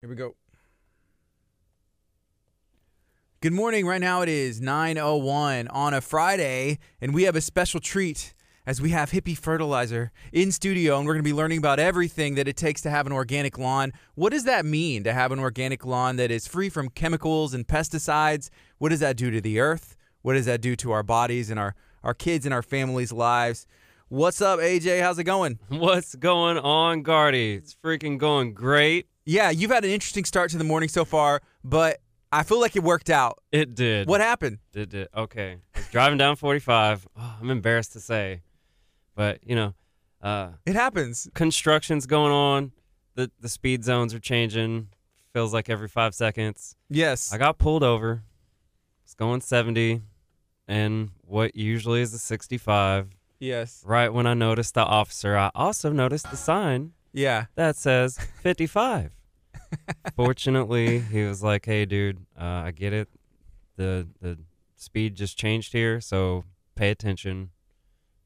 Here we go. Good morning. Right now it is 9:01 on a Friday and we have a special treat as we have Hippie Fertilizer in studio and we're going to be learning about everything that it takes to have an organic lawn. What does that mean to have an organic lawn that is free from chemicals and pesticides? What does that do to the earth? What does that do to our bodies and our our kids and our families' lives? What's up, AJ? How's it going? What's going on, Gardy? It's freaking going great. Yeah, you've had an interesting start to the morning so far, but I feel like it worked out. It did. What happened? It did. Okay. I was driving down 45. Oh, I'm embarrassed to say, but you know, uh, It happens. construction's going on. The the speed zones are changing. Feels like every five seconds. Yes. I got pulled over. It's going 70, and what usually is a 65. yes. Right when I noticed the officer, I also noticed the sign Yeah. that says 55. Fortunately, he was like, "Hey, dude, uh, I get it. The the speed just changed here, so pay attention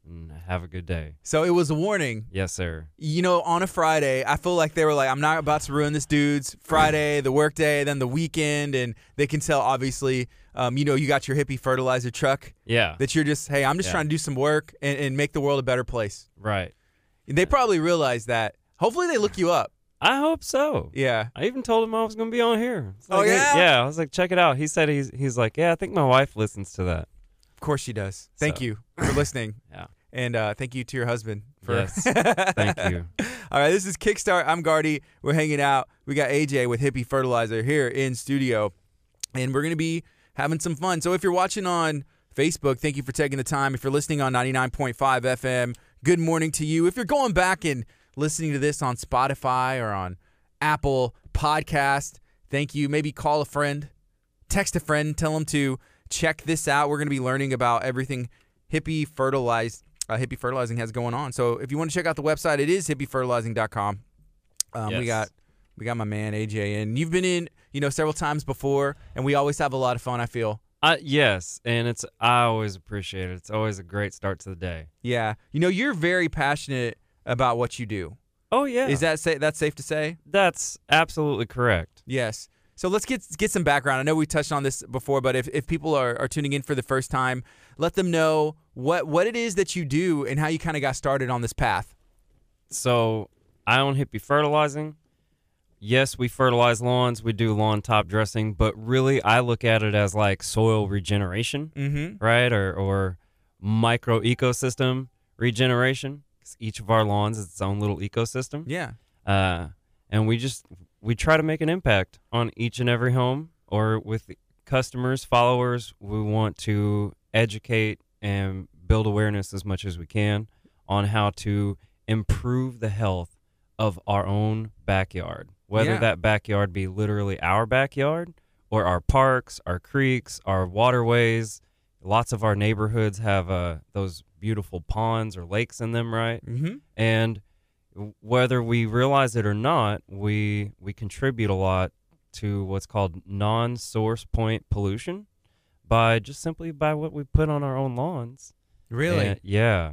and have a good day." So it was a warning. Yes, sir. You know, on a Friday, I feel like they were like, I'm not about to ruin this dude's Friday, the workday, then the weekend. And they can tell, obviously, um, you know, you got your hippie fertilizer truck Yeah. that you're just, hey, I'm just Yeah. trying to do some work and, and make the world a better place. Right. They probably realize that. Hopefully they look you up. I hope so. Yeah. I even told him I was going to be on here. Oh, like, hey- yeah? yeah. I was like, check it out. He said he's he's like, yeah, I think my wife listens to that. Of course she does. Thank So- you for listening. Yeah. And uh, thank you to your husband for Yes. Thank you. All right, this is Kickstart. I'm Gardy. We're hanging out. We got AJ with Hippie Fertilizer here in studio, and we're gonna be having some fun. So if you're watching on Facebook, thank you for taking the time. If you're listening on 99.5 FM, good morning to you. If you're going back and listening to this on Spotify or on Apple Podcast, thank you. Maybe call a friend, text a friend, tell them to check this out. We're gonna be learning about everything hippie fertilized. Uh, hippie fertilizing has going on. So if you want to check out the website, it is hippiefertilizing.com. Um, We Yes. got we got my man AJ, and you've been in you know several times before, and we always have a lot of fun. I feel. I, yes, and it's I always appreciate it. It's always a great start to the day. Yeah, you know you're very passionate about what you do. Oh yeah. Is that say that's safe to say? That's absolutely correct. Yes. So let's get get some background. I know we touched on this before, but if, if people are, are tuning in for the first time, let them know what what it is that you do and how you kind of got started on this path. So I own Hippie Fertilizing. Yes, we fertilize lawns. We do lawn top dressing, but really, I look at it as like soil regeneration, Mm-hmm. right? Or or micro ecosystem regeneration. Each of our lawns is its own little ecosystem, Yeah. uh, and we just we try to make an impact on each and every home or with customers, followers. We want to educate and build awareness as much as we can on how to improve the health of our own backyard. Whether Yeah. that backyard be literally our backyard or our parks, our creeks, our waterways. Lots of our neighborhoods have uh, those beautiful ponds or lakes in them, right? Mm-hmm. and whether we realize it or not, we we contribute a lot to what's called non-source point pollution by just simply by what we put on our own lawns. Really? And- yeah.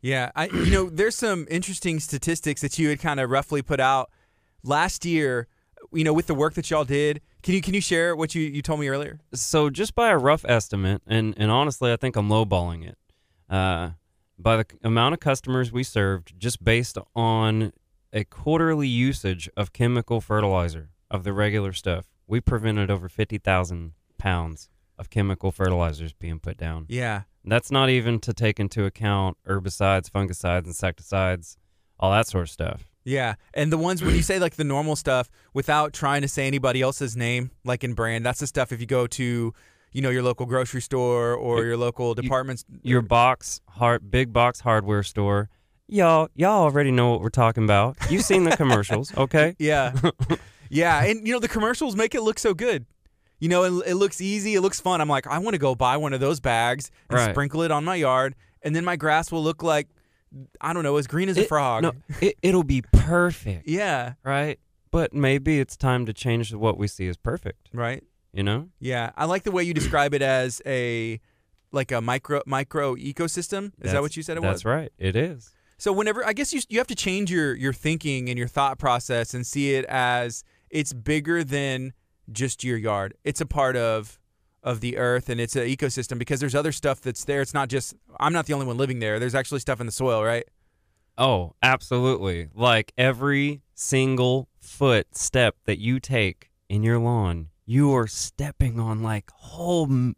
Yeah, I you know there's some interesting statistics that you had kind of roughly put out last year. You know, with the work that y'all did, can you can you share what you you told me earlier? So just by a rough estimate, and and honestly, I think I'm lowballing it. Uh, by the amount of customers we served, just based on a quarterly usage of chemical fertilizer of the regular stuff, we prevented over fifty thousand pounds of chemical fertilizers being put down. Yeah, That's not even to take into account herbicides, fungicides, insecticides, all that sort of stuff. yeah, and the ones when you say like the normal stuff without trying to say anybody else's name, like in brand, that's the stuff. If you go to you know your local grocery store or your local departments, Your uh, box, hard, big box hardware store, y'all, y'all already know what we're talking about. You've seen the commercials, okay? Yeah. yeah. And, you know, the commercials make it look so good. You know, it, it looks easy. It looks fun. I'm like, I want to go buy one of those bags and Right. sprinkle it on my yard. And then my grass will look like, I don't know, as green as a frog. No, it, it'll be perfect, Yeah. right? But maybe it's time to change what we see as perfect. Right. You know? Yeah. I like the way you describe it as a, like a micro micro ecosystem. Is that what you said it That's was? That's right. It is. So whenever I guess you you have to change your your thinking and your thought process and see it as it's bigger than just your yard. It's a part of of the earth and it's an ecosystem because there's other stuff that's there. It's not just I'm not the only one living there. There's actually stuff in the soil, right? Oh, absolutely. Like every single foot step that you take in your lawn, you are stepping on like whole m-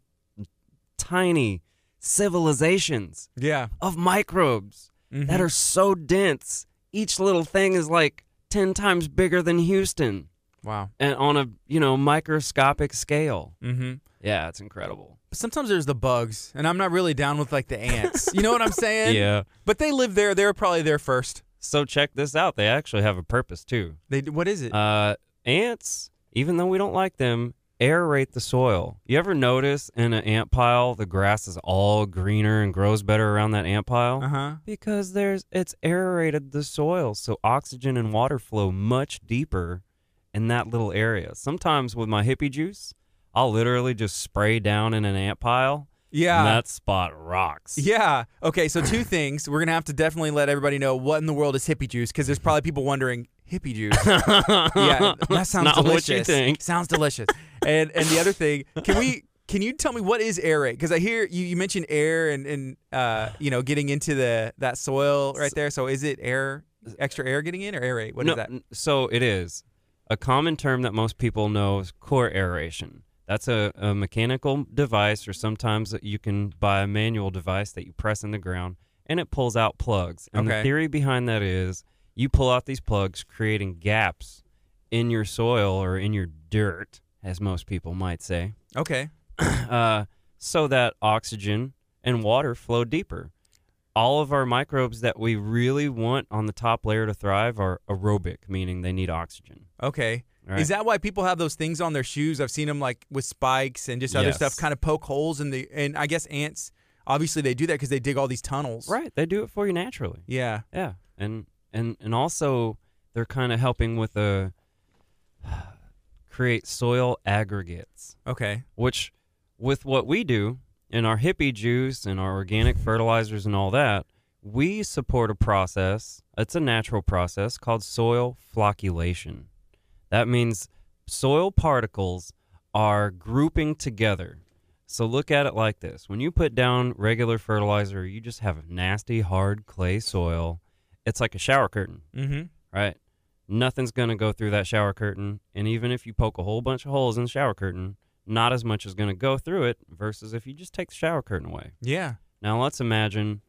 tiny civilizations Yeah. of microbes that are so dense. Each little thing is like 10 times bigger than Houston wow. and on a, you know, microscopic scale. Mm-hmm. Yeah, it's incredible. But sometimes there's the bugs, and I'm not really down with like the ants. You know what I'm saying? yeah. But they live there. They were probably there first. So check this out. They actually have a purpose too. They what is it? Uh, ants, even though we don't like them, aerate the soil. You ever notice in an ant pile the grass is all greener and grows better around that ant pile? Uh huh. Because there's it's aerated the soil, so oxygen and water flow much deeper in that little area. Sometimes with my hippie juice, I'll literally just spray down in an ant pile, Yeah. and that spot rocks. Yeah. Okay. So two things. We're gonna have to definitely let everybody know what in the world is hippie juice because there's probably people wondering hippie juice. yeah, that sounds Not delicious. what you think. Sounds delicious. and and the other thing, can we? Can you tell me what is aerate? Because I hear you, you mentioned air and and uh you know getting into the that soil right there. So is it air, extra air getting in or aerate? What is no, that? So it is. A common term that most people know is core aeration. That's a, a mechanical device, or sometimes you can buy a manual device that you press in the ground and it pulls out plugs. And Okay. the theory behind that is you pull out these plugs, creating gaps in your soil or in your dirt, as most people might say, Okay. uh, so that oxygen and water flow deeper. All of our microbes that we really want on the top layer to thrive are aerobic, meaning they need oxygen. Okay. Right? Is that why people have those things on their shoes? I've seen them like with spikes and just other stuff, kind of poke holes in the. And I guess ants, obviously, they do that because they dig all these tunnels. right? They do it for you naturally. Yeah. Yeah, and and and also they're kind of helping with the create soil aggregates, Okay. which with what we do in our hippie juice and our organic fertilizers and all that, we support a process. It's a natural process called soil flocculation. That means soil particles are grouping together. So look at it like this. When you put down regular fertilizer, you just have a nasty, hard clay soil. It's like a shower curtain, Mm-hmm. right? Nothing's going to go through that shower curtain. And even if you poke a whole bunch of holes in the shower curtain, not as much is going to go through it versus if you just take the shower curtain away. Yeah. Now let's imagine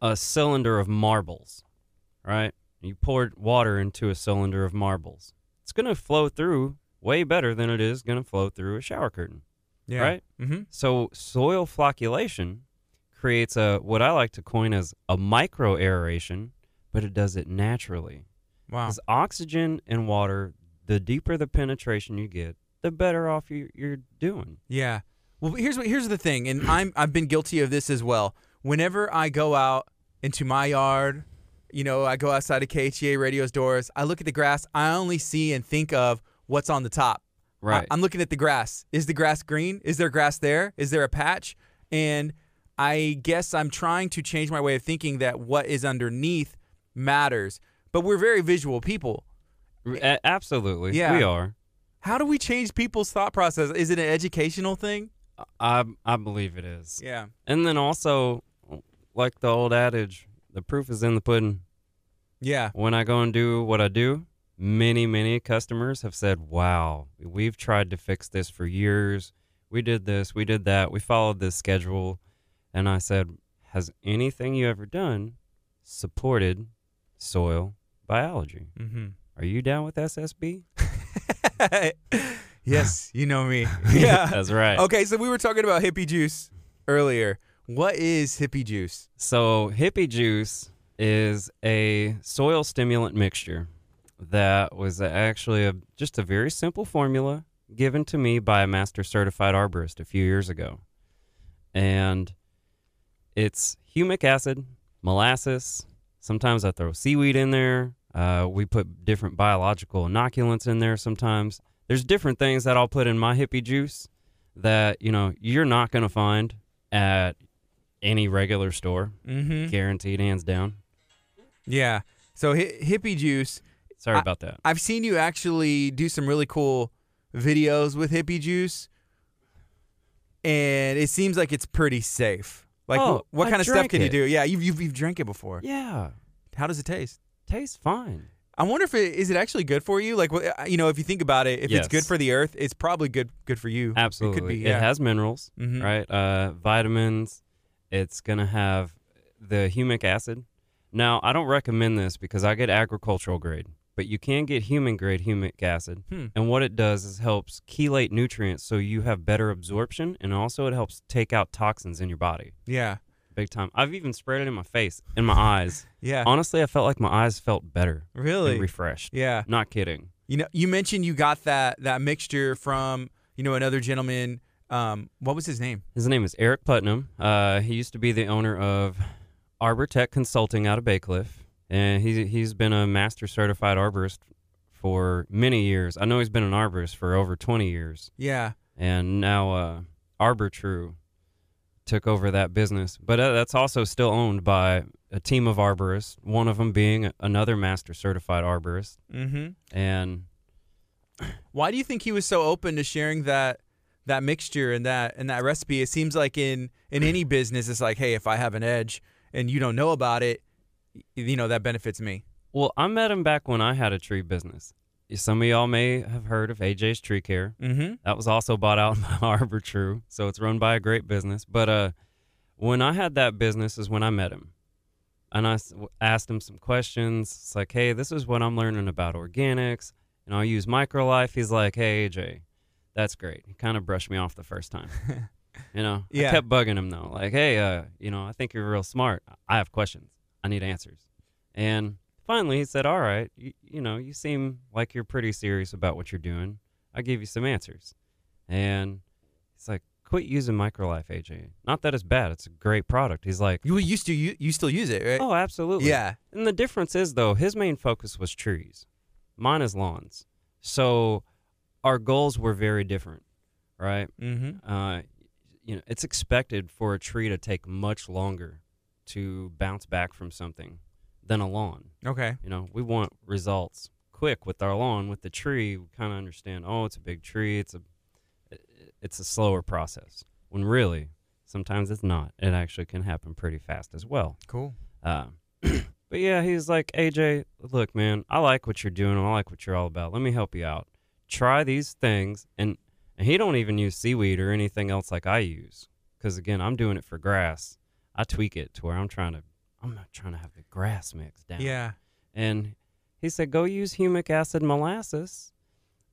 a cylinder of marbles, right? You poured water into a cylinder of marbles. It's going to flow through way better than it is going to flow through a shower curtain, Yeah. right? Mm-hmm. So soil flocculation creates a what I like to coin as a micro aeration, but it does it naturally. Wow. Because oxygen and water, the deeper the penetration you get, the better off you, you're doing. Yeah. Well, here's what here's the thing, and I'm I've been guilty of this as well. Whenever I go out into my yard, you know, I go outside of KHEA radio's doors, I look at the grass, I only see and think of what's on the top. Right. I, am looking at the grass. Is the grass green? Is there grass there? Is there a patch? And I guess I'm trying to change my way of thinking that what is underneath matters. But we're very visual people. A- absolutely. Yeah. We are. How do we change people's thought process? Is it an educational thing? I I believe it is. Yeah. And then also, like the old adage, the proof is in the pudding. Yeah. When I go and do what I do, many, many customers have said, Wow, we've tried to fix this for years. We did this, we did that, we followed this schedule. And I said, Has anything you ever done supported soil biology? Mm-hmm. Are you down with SSB? yes, you know me. Yeah. That's right. Okay, so we were talking about hippie juice earlier. What is hippie juice? So, hippie juice is a soil stimulant mixture that was actually a, just a very simple formula given to me by a master certified arborist a few years ago. And it's humic acid, molasses. Sometimes I throw seaweed in there. Uh, we put different biological inoculants in there sometimes. There's different things that I'll put in my hippie juice that, you know, you're not going to find at any regular store Mm-hmm. guaranteed hands down Yeah. So hi- hippie juice, Sorry I- about that. I've seen you actually do some really cool videos with hippie juice, and it seems like it's pretty safe. Like, Oh, wh- what I kind of stuff can you do? Yeah, you've, you've you've drank it before. Yeah, How does it taste? tastes fine. I wonder if it is it actually good for you. Like, you know, if you think about it, if it's good for the earth, it's probably good good for you. Absolutely. it could be. Yeah. It has minerals, Mhm. right? Uh, vitamins. It's gonna have the humic acid. Now, I don't recommend this because I get agricultural grade, but you can get human grade humic acid. Hmm. And what it does is helps chelate nutrients so you have better absorption, and also it helps take out toxins in your body. Yeah, Big time. I've even sprayed it in my face, in my eyes. yeah, Honestly, I felt like my eyes felt better really. refreshed. yeah, Not kidding. you know, you mentioned you got that that mixture from you know another gentleman. Um, what was his name? His name is Eric Putnam. Uh, he used to be the owner of Arbor Tech Consulting out of Bacliff, and he's he's been a master certified arborist for many years. I know he's been an arborist for over 20 years, Yeah, and now uh, Arbor True took over that business. But uh, that's also still owned by a team of arborists. One of them being another master certified arborist, mm-hmm. and Why do you think he was so open to sharing that that mixture and that and that recipe? It seems like in in any business, it's like, hey, if I have an edge and you don't know about it, you know that benefits me. well, I met him back when I had a tree business. Some of y'all may have heard of AJ's Tree Care. Mm-hmm. That was also bought out by Arbor True, so it's run by a great business. But uh, when I had that business is when I met him, and I asked him some questions. It's like, hey, this is what I'm learning about organics, and I'll use MicroLife. He's like, hey, AJ, that's great. He kind of brushed me off the first time. you know, Yeah. I kept bugging him though, like, hey, uh, you know, I think you're real smart. I have questions. I need answers. And finally, he said, all right, you, you know, you seem like you're pretty serious about what you're doing. I'll give you some answers. And he's like, quit using MicroLife, AJ. Not that it's bad. It's a great product. He's like, You used to you, you still use it, right? oh, absolutely. yeah. And the difference is, though, his main focus was trees. Mine is lawns. So our goals were very different, right? Mm-hmm. Uh, you know, it's expected for a tree to take much longer to bounce back from something than a lawn. Okay. You know, we want results quick with our lawn. With the tree, we kind of understand. Oh, it's a big tree. It's a it's a slower process. When really, sometimes it's not. It actually can happen pretty fast as well. Cool. Uh, but yeah, he's like, AJ, look, man, I like what you're doing. I like what you're all about. Let me help you out. Try these things, and and he don't even use seaweed or anything else like I use, because again, I'm doing it for grass. I tweak it to where I'm trying to, I'm not trying to have the grass mixed down. Yeah. And he said, go use humic acid molasses.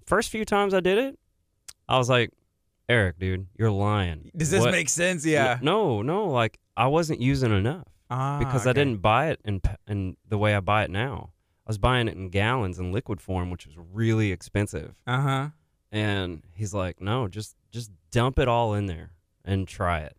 First few times I did it, I was like, Eric, dude, you're lying. Does this What- make sense? Yeah. No, no, like I wasn't using enough Ah, because I didn't buy it in in the way I buy it now. I was buying it in gallons in liquid form, which was really expensive. Uh huh. And he's like, "No, just just dump it all in there and try it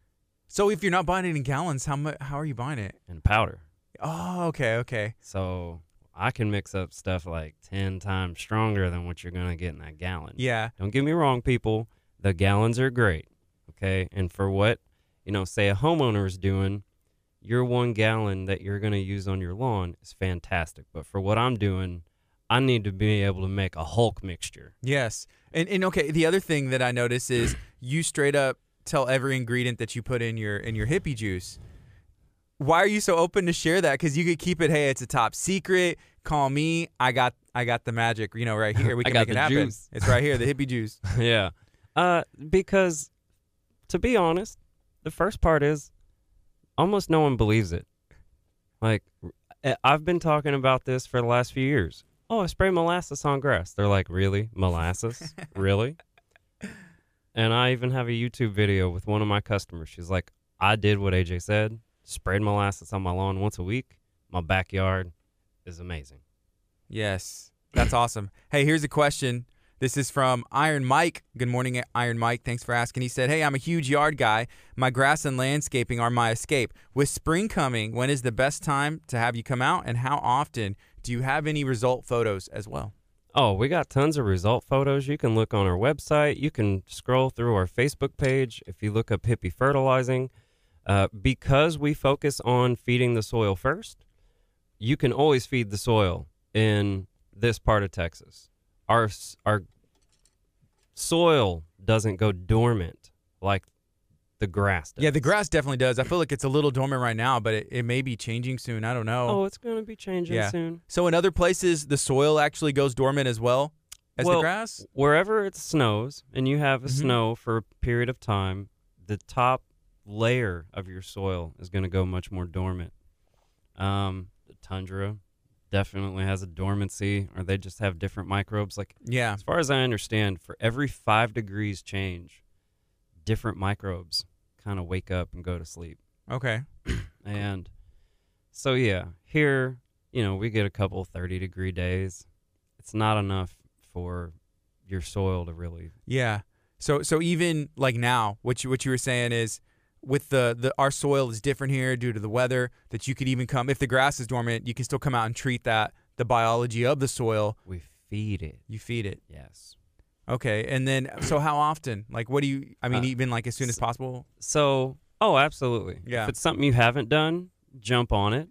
So if you're not buying it in gallons, how much? How are you buying it? in powder." Oh, okay, okay. So I can mix up stuff like ten times stronger than what you're gonna get in that gallon. Yeah. Don't get me wrong, people. The gallons are great, okay? And for what, you know, say a homeowner is doing, your one gallon that you're going to use on your lawn is fantastic. But for what I'm doing, I need to be able to make a Hulk mixture. Yes. And and okay, the other thing that I notice is you straight up tell every ingredient that you put in your in your hippie juice. Why are you so open to share that? Because you could keep it. Hey, it's a top secret. Call me. I got I got the magic. You know, right here. We can got make it happen. juice. It's right here. The hippie juice. yeah. Uh, because to be honest, the first part is almost no one believes it. Like, I- I've been talking about this for the last few years. Oh, I spray molasses on grass. They're like, really? Molasses? really? And I even have a YouTube video with one of my customers. She's like, I did what AJ said, sprayed molasses on my lawn once a week. My backyard is amazing. Yes, that's awesome. Hey, here's a question. This is from Iron Mike. Good morning, Iron Mike. Thanks for asking. He said, Hey, I'm a huge yard guy. My grass and landscaping are my escape. With spring coming, when is the best time to have you come out, and how often? Do you have any result photos as well? Oh, we got tons of result photos. You can look on our website. You can scroll through our Facebook page if you look up hippie fertilizing. Uh, because we focus on feeding the soil first, you can always feed the soil in this part of Texas. Our our soil doesn't go dormant like the grass does. Yeah, the grass definitely does. I feel like it's a little dormant right now, but it, it may be changing soon. I don't know. Oh, it's going to be changing Yeah. soon. So in other places, the soil actually goes dormant as well as the Well, grass. Wherever it snows and you have a Mhm. snow for a period of time, the top layer of your soil is going to go much more dormant. Um, the tundra definitely has a dormancy, or they just have different microbes. Like Yeah. as far as I understand, for every five degrees change, different microbes kind of wake up and go to sleep. Okay. And so, yeah, here, you know, we get a couple 30 degree days. It's not enough for your soil to really. Yeah. So so even like now, what you what you were saying is with the, the our soil is different here due to the weather that you could even come if the grass is dormant, you can still come out and treat that the biology of the soil, We feed it. you feed it. Yes. Okay. And then so how often? Like what do you I mean Uh, even like as soon as possible? So, oh, absolutely. Yeah. If it's something you haven't done, jump on it.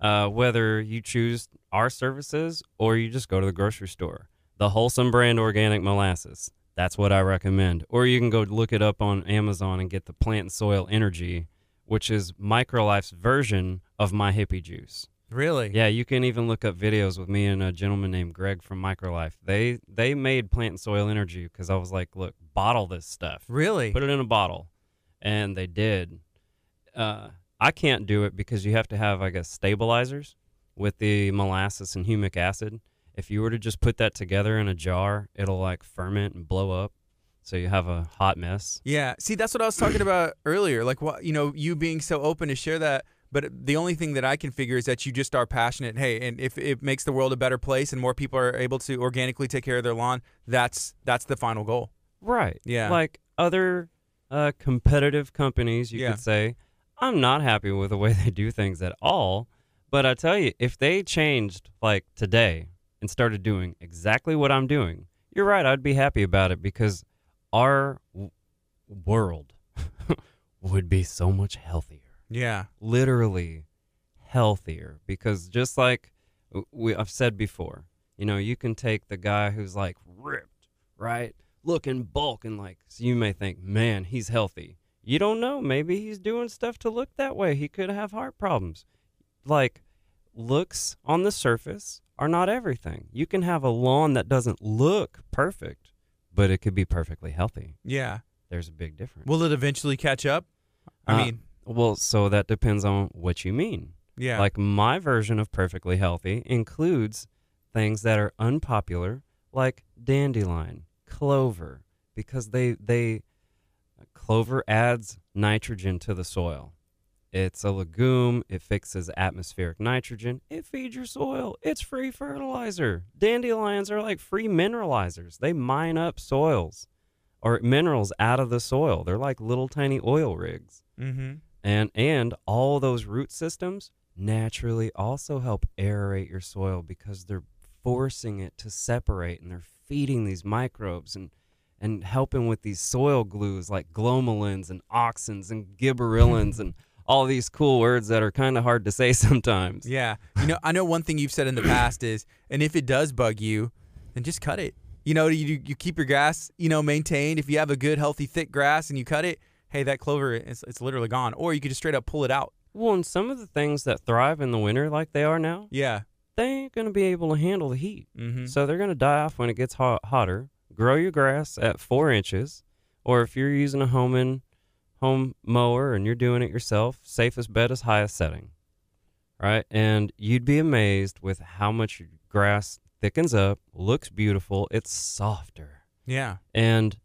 Uh, whether you choose our services or you just go to the grocery store, the Wholesome brand organic molasses. That's what I recommend. Or you can go look it up on Amazon and get the plant and soil energy, which is Microlife's version of my hippie juice. Really? Yeah, you can even look up videos with me and a gentleman named Greg from Microlife. They they made plant and soil energy because I was like, look, bottle this stuff Really? put it in a bottle and they did uh, i can't do it because you have to have i guess stabilizers with the molasses and humic acid if you were to just put that together in a jar it'll like ferment and blow up so you have a hot mess Yeah. See, that's what I was talking about earlier. Like, what you know, you being so open to share that. But the only thing that I can figure is that you just are passionate. Hey, and if it makes the world a better place and more people are able to organically take care of their lawn, that's that's the final goal. right Yeah. like other uh, competitive companies you Yeah. could say i'm not happy with the way they do things at all but i tell you if they changed like today and started doing exactly what i'm doing you're right i'd be happy about it because our w- world would be so much healthier Yeah. literally healthier because just like we I've said before, you know, you can take the guy who's like ripped, right? Looking bulk and like so you may think, "Man, he's healthy." You don't know, maybe he's doing stuff to look that way. He could have heart problems. Like looks on the surface are not everything. You can have a lawn that doesn't look perfect, but it could be perfectly healthy. Yeah. There's a big difference. Will it eventually catch up? I Uh, mean, well, so that depends on what you mean. yeah. Like my version of perfectly healthy includes things that are unpopular, like dandelion, clover, because they they clover adds nitrogen to the soil. It's a legume. It fixes atmospheric nitrogen. It feeds your soil. It's free fertilizer. Dandelions are like free mineralizers. They mine up soils or minerals out of the soil. They're like little tiny oil rigs mm-hmm. and and all those root systems naturally also help aerate your soil because they're forcing it to separate and they're feeding these microbes and and helping with these soil glues like glomalins and auxins and gibberellins and all these cool words that are kind of hard to say sometimes. Yeah. You know, I know one thing you've said in the past is, and if it does bug you, then just cut it. You know, you you keep your grass, you know, maintained. If you have a good, healthy, thick grass and you cut it, hey, that clover, it's, it's literally gone. Or you could just straight up pull it out. Well, and some of the things that thrive in the winter like they are now, Yeah. they ain't going to be able to handle the heat. Mm-hmm. So they're going to die off when it gets hot, hotter. Grow your grass at four inches, or if you're using a home in home mower and you're doing it yourself, safest bet is highest setting, right? And you'd be amazed with how much grass thickens up, looks beautiful, it's softer, Yeah. and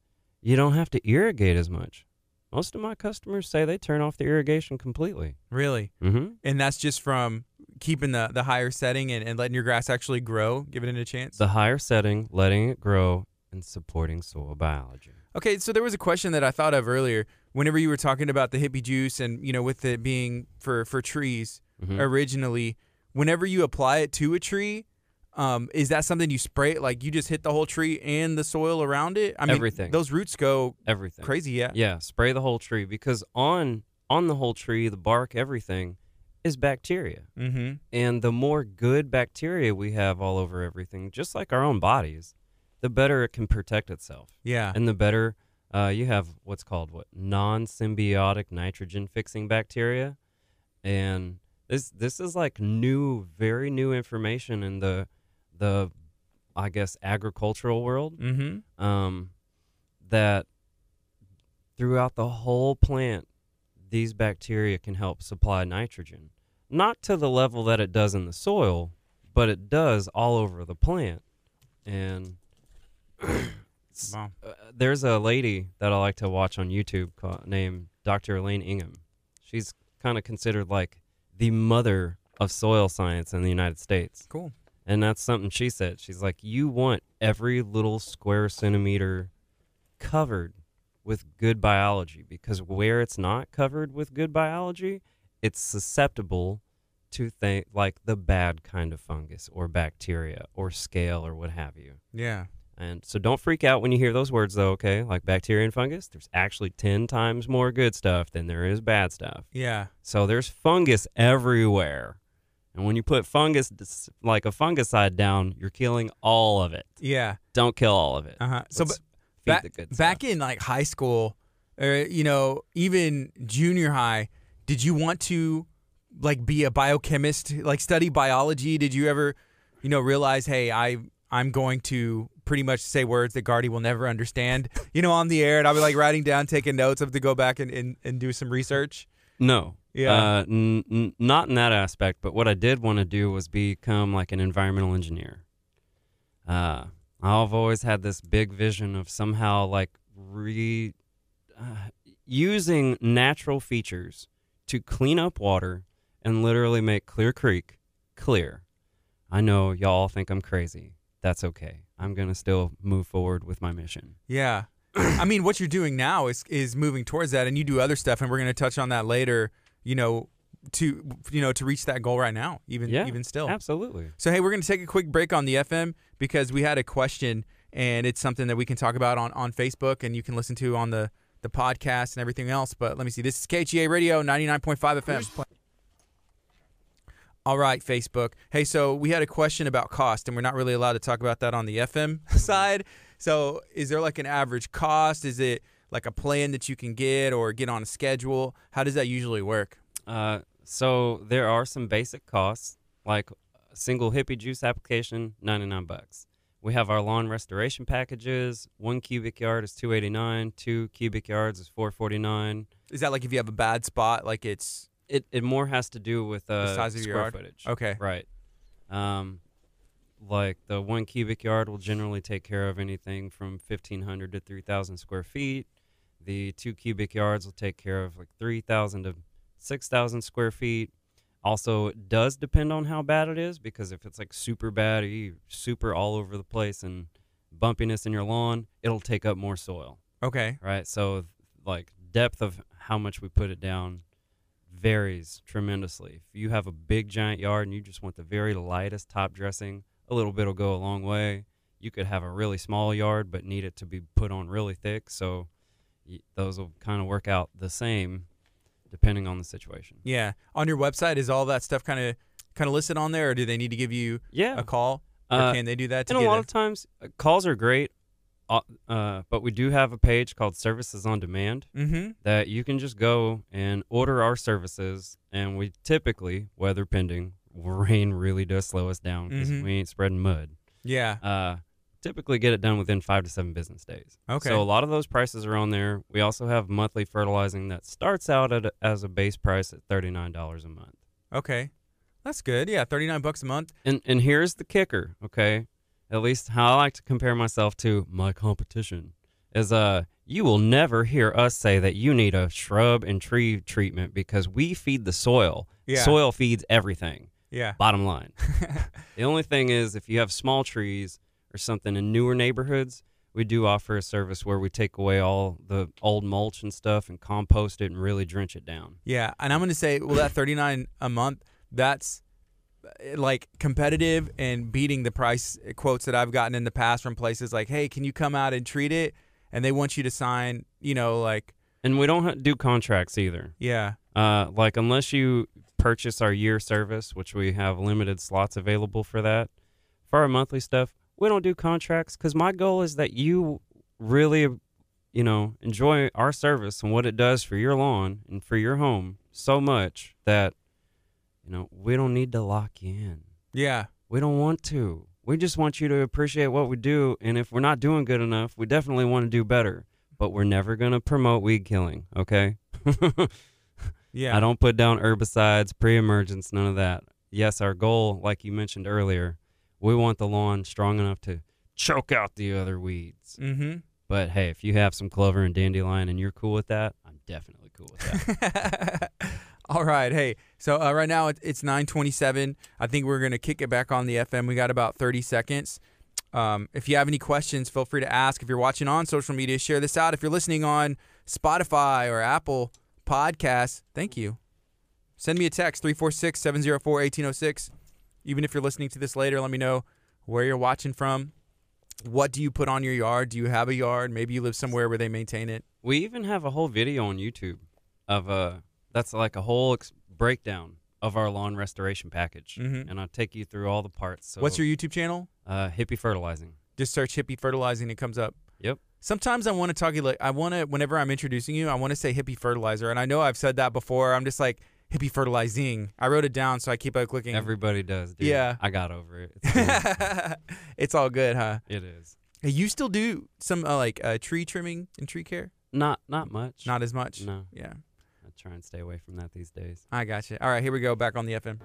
you don't have to irrigate as much. Most of my customers say they turn off the irrigation completely. Really. Mm-hmm. And that's just from keeping the, the higher setting and, and letting your grass actually grow, giving it a chance. The higher setting, letting it grow, and supporting soil biology. Okay, so there was a question that I thought of earlier. Whenever you were talking about the hippie juice and you know with it being for for trees Mhm. originally, whenever you apply it to a tree, um, is that something you spray it like you just hit the whole tree and the soil around it? I mean, Everything. Those roots go Everything. crazy. Yeah. Yeah, spray the whole tree because on on the whole tree, the bark, everything, is bacteria. Mm-hmm. And the more good bacteria we have all over everything, just like our own bodies, the better it can protect itself. Yeah. And the better uh, you have what's called what non symbiotic nitrogen fixing bacteria. And this this is like new, very new information in the the I guess agricultural world. Mm-hmm. Um, that throughout the whole plant, these bacteria can help supply nitrogen. Not to the level that it does in the soil, but it does all over the plant. And Wow. uh, there's a lady that I like to watch on YouTube called, named Dr. Elaine Ingham. She's kind of considered like the mother of soil science in the United States. Cool. And that's something she said. She's like, you want every little square centimeter covered with good biology because where it's not covered with good biology, it's susceptible to th- like the bad kind of fungus or bacteria or scale or what have you. Yeah. And so don't freak out when you hear those words, though, okay? Like bacteria and fungus, there's actually 10 times more good stuff than there is bad stuff. Yeah. So there's fungus everywhere. And when you put fungus, like a fungicide down, you're killing all of it. Yeah. Don't kill all of it. Uh huh. So, but back, back in like high school, or you know, even junior high, did you want to like be a biochemist, like study biology? Did you ever, you know, realize, hey, I I'm going to pretty much say words that Gardy will never understand, you know, on the air, and I'll be like writing down, taking notes, of to go back and, and, and do some research. No. Yeah. Uh, n- n- not in that aspect, but what I did want to do was become like an environmental engineer. Uh, I've always had this big vision of somehow like re uh, using natural features to clean up water and literally make Clear Creek clear. I know y'all think I'm crazy. That's okay. I'm gonna still move forward with my mission. Yeah. I mean, what you're doing now is is moving towards that, and you do other stuff, and we're going to touch on that later. You know, to you know to reach that goal right now, even Yeah, even still. Absolutely. So hey, we're going to take a quick break on the FM because we had a question, and it's something that we can talk about on on Facebook, and you can listen to on the the podcast and everything else. But let me see. This is KGA Radio, ninety nine point five FM. All right, Facebook. Hey, so we had a question about cost, and we're not really allowed to talk about that on the FM side. So, is there like an average cost? Is it like a plan that you can get or get on a schedule? How does that usually work? Uh, so there are some basic costs, like a single hippie juice application, ninety nine bucks. We have our lawn restoration packages. One cubic yard is two eighty nine. Two cubic yards is four forty nine. Is that like if you have a bad spot, like it's It it more has to do with uh, size of your yard? footage. okay? Right. Um, like the one cubic yard will generally take care of anything from fifteen hundred to three thousand square feet. The two cubic yards will take care of like three thousand to six thousand square feet. Also, it does depend on how bad it is because if it's like super bad or you super all over the place and bumpiness in your lawn, it'll take up more soil Okay. right? So like depth of how much we put it down varies tremendously. If you have a big giant yard and you just want the very lightest top dressing, a little bit will go a long way. You could have a really small yard but need it to be put on really thick, so those will kind of work out the same depending on the situation. Yeah. On your website, is all that stuff kind of kind of listed on there, or do they need to give you Yeah. a call, or Uh, can they do that? To and a lot of times uh, calls are great, uh, uh, but we do have a page called Services on Demand. Mm-hmm. that you can just go and order our services and we typically weather pending rain really does slow us down because Mhm. we ain't spreading mud Yeah. uh, typically get it done within five to seven business days Okay. so a lot of those prices are on there we also have monthly fertilizing that starts out at as a base price at $39 a month Okay. That's good. Yeah, thirty nine bucks a month. and and here's the kicker okay at least how i like to compare myself to my competition is uh you will never hear us say that you need a shrub and tree treatment because we feed the soil Yeah. soil feeds everything Yeah. bottom line the only thing is if you have small trees or something in newer neighborhoods we do offer a service where we take away all the old mulch and stuff and compost it and really drench it down Yeah, and I'm gonna say, well, that 39 a month, that's like competitive and beating the price quotes that I've gotten in the past from places like, hey, can you come out and treat it? And they want you to sign, you know, like, and we don't do contracts either yeah, uh, like unless you purchase our year service, which we have limited slots available for that. For our monthly stuff, we don't do contracts because my goal is that you really, you know, enjoy our service and what it does for your lawn and for your home so much that, you know, we don't need to lock you in. Yeah. We don't want to. We just want you to appreciate what we do. And if we're not doing good enough, we definitely want to do better. But we're never going to promote weed killing, okay? Yeah. I don't put down herbicides, pre emergence, none of that. Yes, our goal, like you mentioned earlier, we want the lawn strong enough to choke out the other weeds. Mm-hmm. But hey, if you have some clover and dandelion and you're cool with that, I'm definitely cool with that. All right. Hey, so uh, right now it's 927. I think we're to kick it back on the FM. We got about 30 seconds. Um, if you have any questions, feel free to ask. If you're watching on social media, share this out. If you're listening on Spotify or Apple Podcasts, thank you. Send me a text 346 704 1806. Even if you're listening to this later, let me know where you're watching from. What do you put on your yard? Do you have a yard? Maybe you live somewhere where they maintain it. we even have a whole video on YouTube of uh that's like a whole breakdown of our lawn restoration package. Mhm. And I'll take you through all the parts. So What's your YouTube channel? uh, hippie fertilizing? Just search hippie fertilizing, it comes up. Yep. Sometimes I want to talk you like I want to whenever I'm introducing you, I want to say hippie fertilizer, and I know I've said that before. I'm just like hippie fertilizing. I wrote it down, so I keep on clicking. Everybody does. Dude. Yeah. I got over it. It's it's all good, huh? it is. Hey, you still do some uh, like uh, tree trimming and tree care? Not not much. Not as much. No. Yeah, try and stay away from that these days. I got you. All right, here we go. Back on the FM.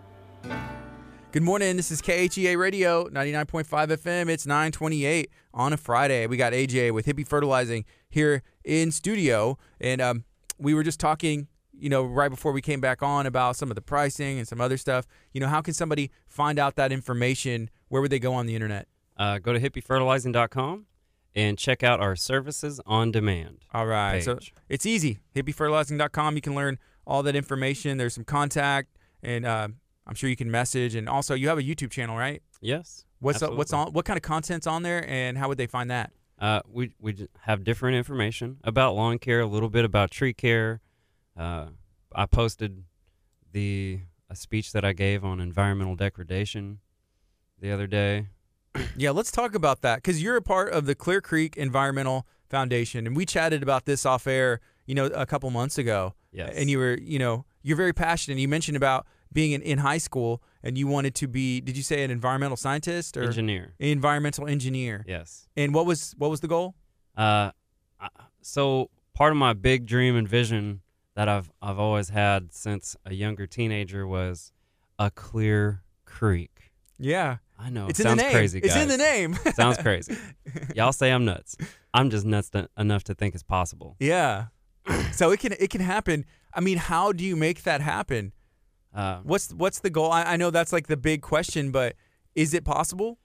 Good morning. This is KHEA Radio, 99.5 FM. It's 928 on a Friday. We got AJ with Hippie Fertilizing here in studio. And um, we were just talking, you know, right before we came back on about some of the pricing and some other stuff. You know, how can somebody find out that information? Where would they go on the internet? Uh, go to hippiefertilizing.com and check out our services on demand. All right. So it's easy. hippiefertilizing.com. You can learn all that information. There's some contact, and uh, I'm sure you can message. And also, you have a YouTube channel, right? Yes. What's what's on? What kind of content's on there, and how would they find that? Uh, we we have different information about lawn care, a little bit about tree care. Uh, I posted the a speech that I gave on environmental degradation the other day. Yeah, let's talk about that because you're a part of the Clear Creek Environmental Foundation, and we chatted about this off air, you know, a couple months ago. Yes. And you were, you know, you're very passionate. You mentioned about being in, in high school, and you wanted to be. Did you say an environmental scientist or engineer. environmental engineer? Yes. And what was what was the goal? Uh, so part of my big dream and vision that I've I've always had since a younger teenager was a clear creek. Yeah, I know it's it in sounds the name. crazy. It's in the name. sounds crazy. Y'all say I'm nuts. I'm just nuts to, enough to think it's possible. yeah. so it can it can happen. I mean, how do you make that happen? Uh, What's what's the goal? I, I know that's like the big question, but is it possible?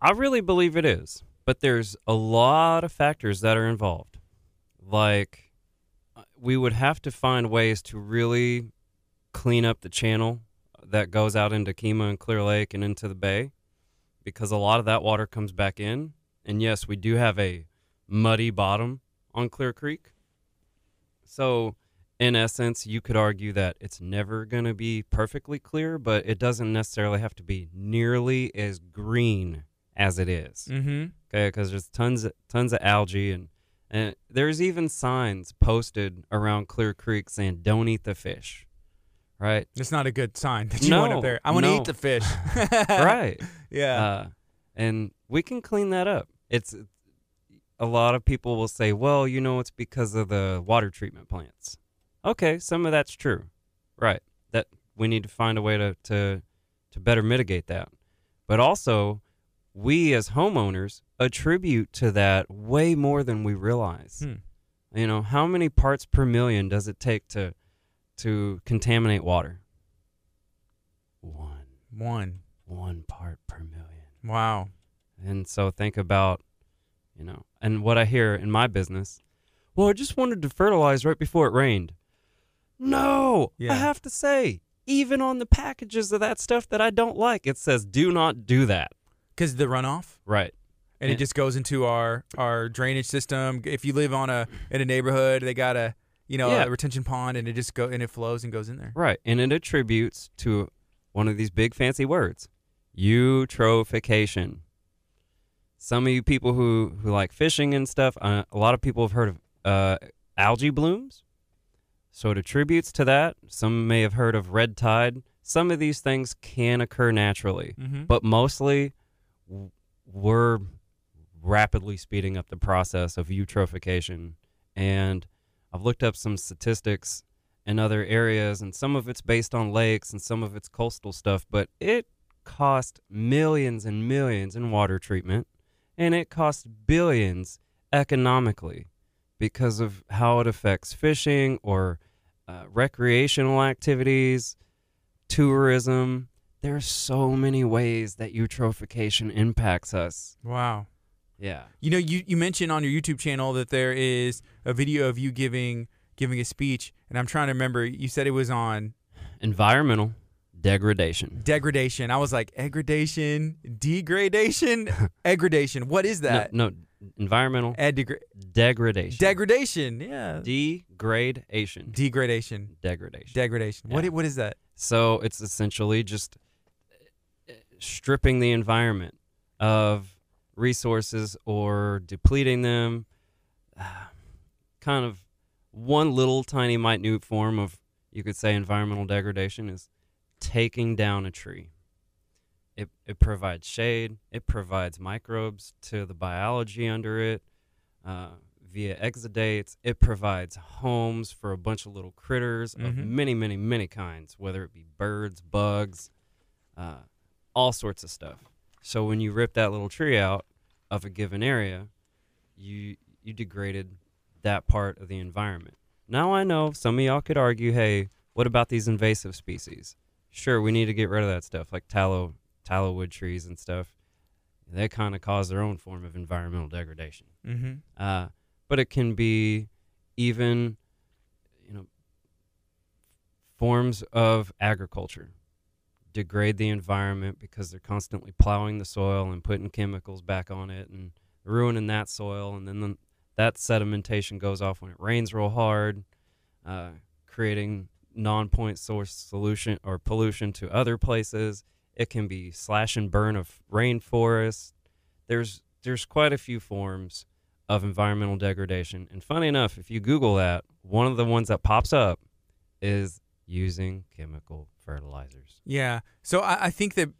I really believe it is, but there's a lot of factors that are involved. Like, uh, we would have to find ways to really clean up the channel that goes out into Kemah and Clear Lake and into the bay, because a lot of that water comes back in. And yes, we do have a muddy bottom on Clear Creek. So, in essence, you could argue that it's never going to be perfectly clear, but it doesn't necessarily have to be nearly as green as it is. Mm-hmm. Okay, because there's tons of, tons of algae and and there's even signs posted around Clear Creek saying "Don't eat the fish." Right, It's not a good sign that you went up there. I want to no. eat the fish. right. Yeah. Uh, and we can clean that up. It's a lot of people will say, "Well, you know, it's because of the water treatment plants." Okay, some of that's true, right? That we need to find a way to to to better mitigate that. But also, we as homeowners attribute to that way more than we realize. Hmm. You know, how many parts per million does it take to to contaminate water? One One. one part per million. Wow. And so think about, you know, and what I hear in my business, well, I just wanted to fertilize right before it rained. No, Yeah. I have to say, even on the packages of that stuff that I don't like, it says do not do that. Because the runoff, Right. and it just goes into our our drainage system. If you live on a in a neighborhood, they got a you know, Yeah. a retention pond, and it just go and it flows and goes in there. Right. And it attributes to one of these big fancy words eutrophication. Some of you people who, who like fishing and stuff, uh, a lot of people have heard of uh, algae blooms. So it attributes to that. Some may have heard of red tide. Some of these things can occur naturally, Mm-hmm. but mostly w- we're rapidly speeding up the process of eutrophication. And I've looked up some statistics in other areas, and some of it's based on lakes and some of it's coastal stuff, but it costs millions and millions in water treatment, and it costs billions economically because of how it affects fishing or uh, recreational activities, tourism. There's so many ways that eutrophication impacts us. Wow. Yeah. You know, you, you mentioned on your YouTube channel that there is a video of you giving giving a speech, and I'm trying to remember. You said it was on Environmental degradation. degradation. I was like, degradation, degradation, degradation. What is that? No, no environmental Ed degra- degradation. degradation. Yeah. degradation. Degradation. degradation. Degradation. Yeah. i- what is that? So it's essentially just stripping the environment of resources or depleting them. Kind of one little tiny minute form of, you could say, environmental degradation is taking down a tree. It, it provides shade, it provides microbes to the biology under it uh, via exudates. It provides homes for a bunch of little critters of Mhm. many, many, many kinds, whether it be birds, bugs, uh, all sorts of stuff. So when you rip that little tree out of a given area, you you degraded that part of the environment. Now I know some of y'all could argue, hey, what about these invasive species? Sure, we need to get rid of that stuff, like tallow tallow wood trees and stuff. They kind of cause their own form of environmental degradation. Mm-hmm. Uh, but it can be even, you know, forms of agriculture degrade the environment because they're constantly plowing the soil and putting chemicals back on it and ruining that soil, and then the, that sedimentation goes off when it rains real hard, uh, creating non-point source solution or pollution to other places. It can be slash and burn of rainforests. There's there's quite a few forms of environmental degradation. And funny enough, if you Google that, one of the ones that pops up is using chemical fertilizers. Yeah. So I, I think that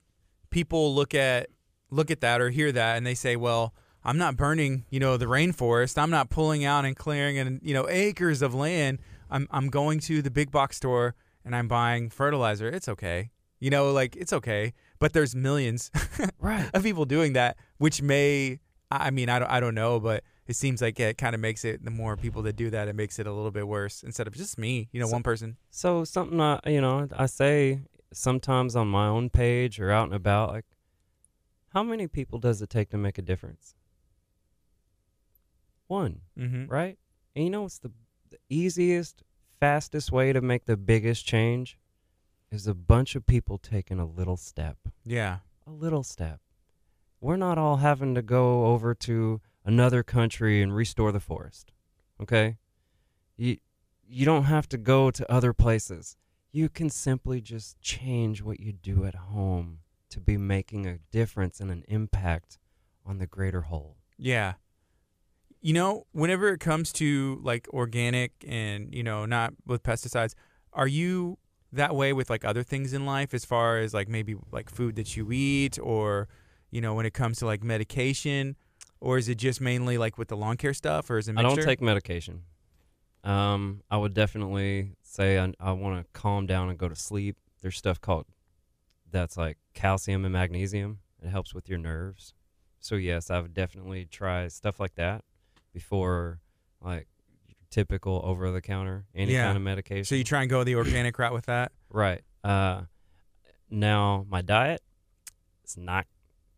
people look at look at that or hear that and they say, well, I'm not burning, you know, the rainforest. I'm not pulling out and clearing and you know acres of land. I'm I'm going to the big box store and I'm buying fertilizer. It's okay. You know, like it's okay. But there's millions Right. of people doing that, which may I I mean I don't I don't know, but it seems like it kind of makes it the more people that do that, it makes it a little bit worse instead of just me, you know, So- one person. So something I, you know, I say sometimes on my own page or out and about, like, how many people does it take to make a difference? One, Mm-hmm. right? And you know it's the, the easiest, fastest way to make the biggest change? Is a bunch of people taking a little step. Yeah. a little step. We're not all having to go over to another country and restore the forest. Okay? You you don't have to go to other places. You can simply just change what you do at home to be making a difference and an impact on the greater whole. Yeah. You know, whenever it comes to like organic and, you know, not with pesticides, are you that way with like other things in life as far as like maybe like food that you eat or, you know, when it comes to like medication? Or is it just mainly like with the lawn care stuff or is it I don't take medication. Um, I would definitely say I, I want to calm down and go to sleep. There's stuff called that's like calcium and magnesium. It helps with your nerves. So yes, I would definitely try stuff like that before like typical over the counter any Yeah. kind of medication. So you try and go the organic route with that? right. Uh, now my diet is not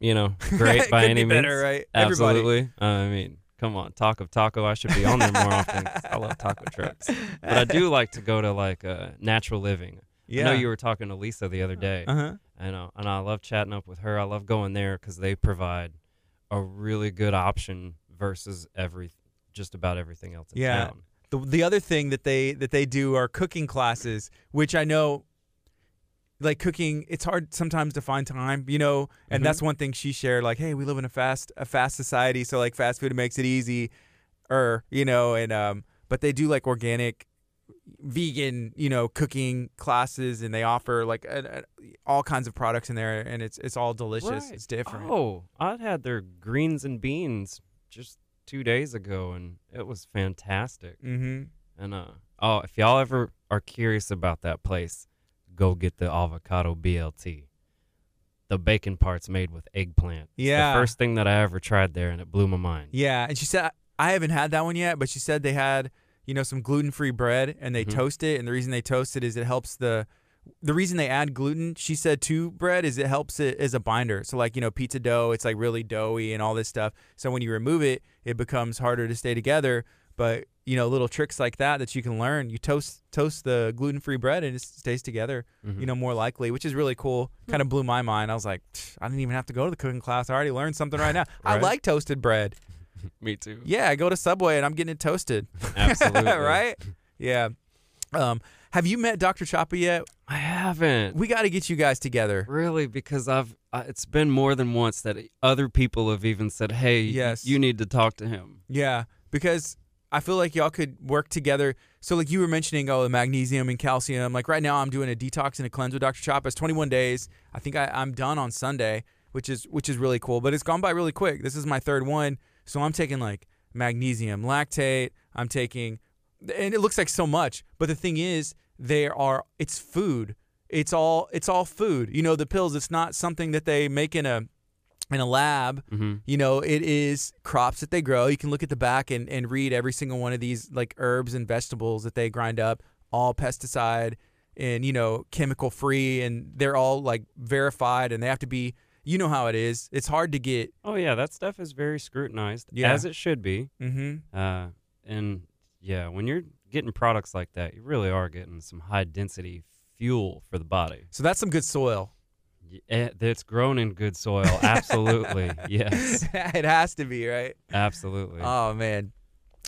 you know great by any be means. better, right? Everybody. Absolutely. Uh, I mean, come on, talk of taco. I should be on there more often. I love taco trucks. But I do like to go to like uh, natural living. Yeah. I know you were talking to Lisa the other day. Uh-huh. I know, and I love chatting up with her. I love going there because they provide a really good option versus every just about everything else in Yeah. town. the the other thing that they that they do are cooking classes, which I know like cooking it's hard sometimes to find time you know and Mhm. that's one thing she shared like hey we live in a fast a fast society so like fast food makes it easy or you know and um but they do like organic vegan you know cooking classes and they offer like a, a, all kinds of products in there and it's it's all delicious Right. it's different Oh, I had their greens and beans just two days ago, and it was fantastic. mm-hmm And uh, oh, if y'all ever are curious about that place, go get the avocado BLT. The bacon part's made with eggplant. It's Yeah. the first thing that I ever tried there, and it blew my mind. Yeah, and she said I haven't had that one yet, but she said they had you know some gluten free bread and they Mhm. toast it, and the reason they toast it is it helps the the reason they add gluten. She said to bread is it helps it as a binder. So like you know pizza dough, it's like really doughy and all this stuff. So when you remove it, it becomes harder to stay together. But you know little tricks like that that you can learn. You toast toast the gluten free bread and it stays together. Mhm. You know more likely, which is really cool. Kind of blew my mind. I was like, I didn't even have to go to the cooking class. I already learned something right now. I like toasted bread. Me too. Yeah, I go to Subway and I'm getting it toasted. Absolutely. right? Yeah. Um, have you met Dr. Chapa yet? I haven't. We got to get you guys together. Really, because I've uh, it's been more than once that other people have even said, "Hey, Yes. you need to talk to him." Yeah, because I feel like y'all could work together. So, like you were mentioning, oh, the magnesium and calcium. Like right now, I'm doing a detox and a cleanse with Dr. Chapa. It's 21 days. I think I, I'm done on Sunday, which is which is really cool. But it's gone by really quick. This is my third one, so I'm taking like magnesium lactate. I'm taking, and it looks like so much. But the thing is, there are it's food. It's all it's all food. You know, the pills. It's not something that they make in a in a lab. hmm You know, it is crops that they grow. You can look at the back and, and read every single one of these like herbs and vegetables that they grind up, all pesticide and, you know, chemical free and they're all like verified and they have to be you know how it is. It's hard to get Oh yeah, that stuff is very scrutinized, Yeah. as it should be. mm-hmm. Uh, and yeah, when you're getting products like that, you really are getting some high density fuel for the body. So that's some good soil. Y- eh, That's grown in good soil. Absolutely. yes. it has to be, right? Absolutely. Oh man.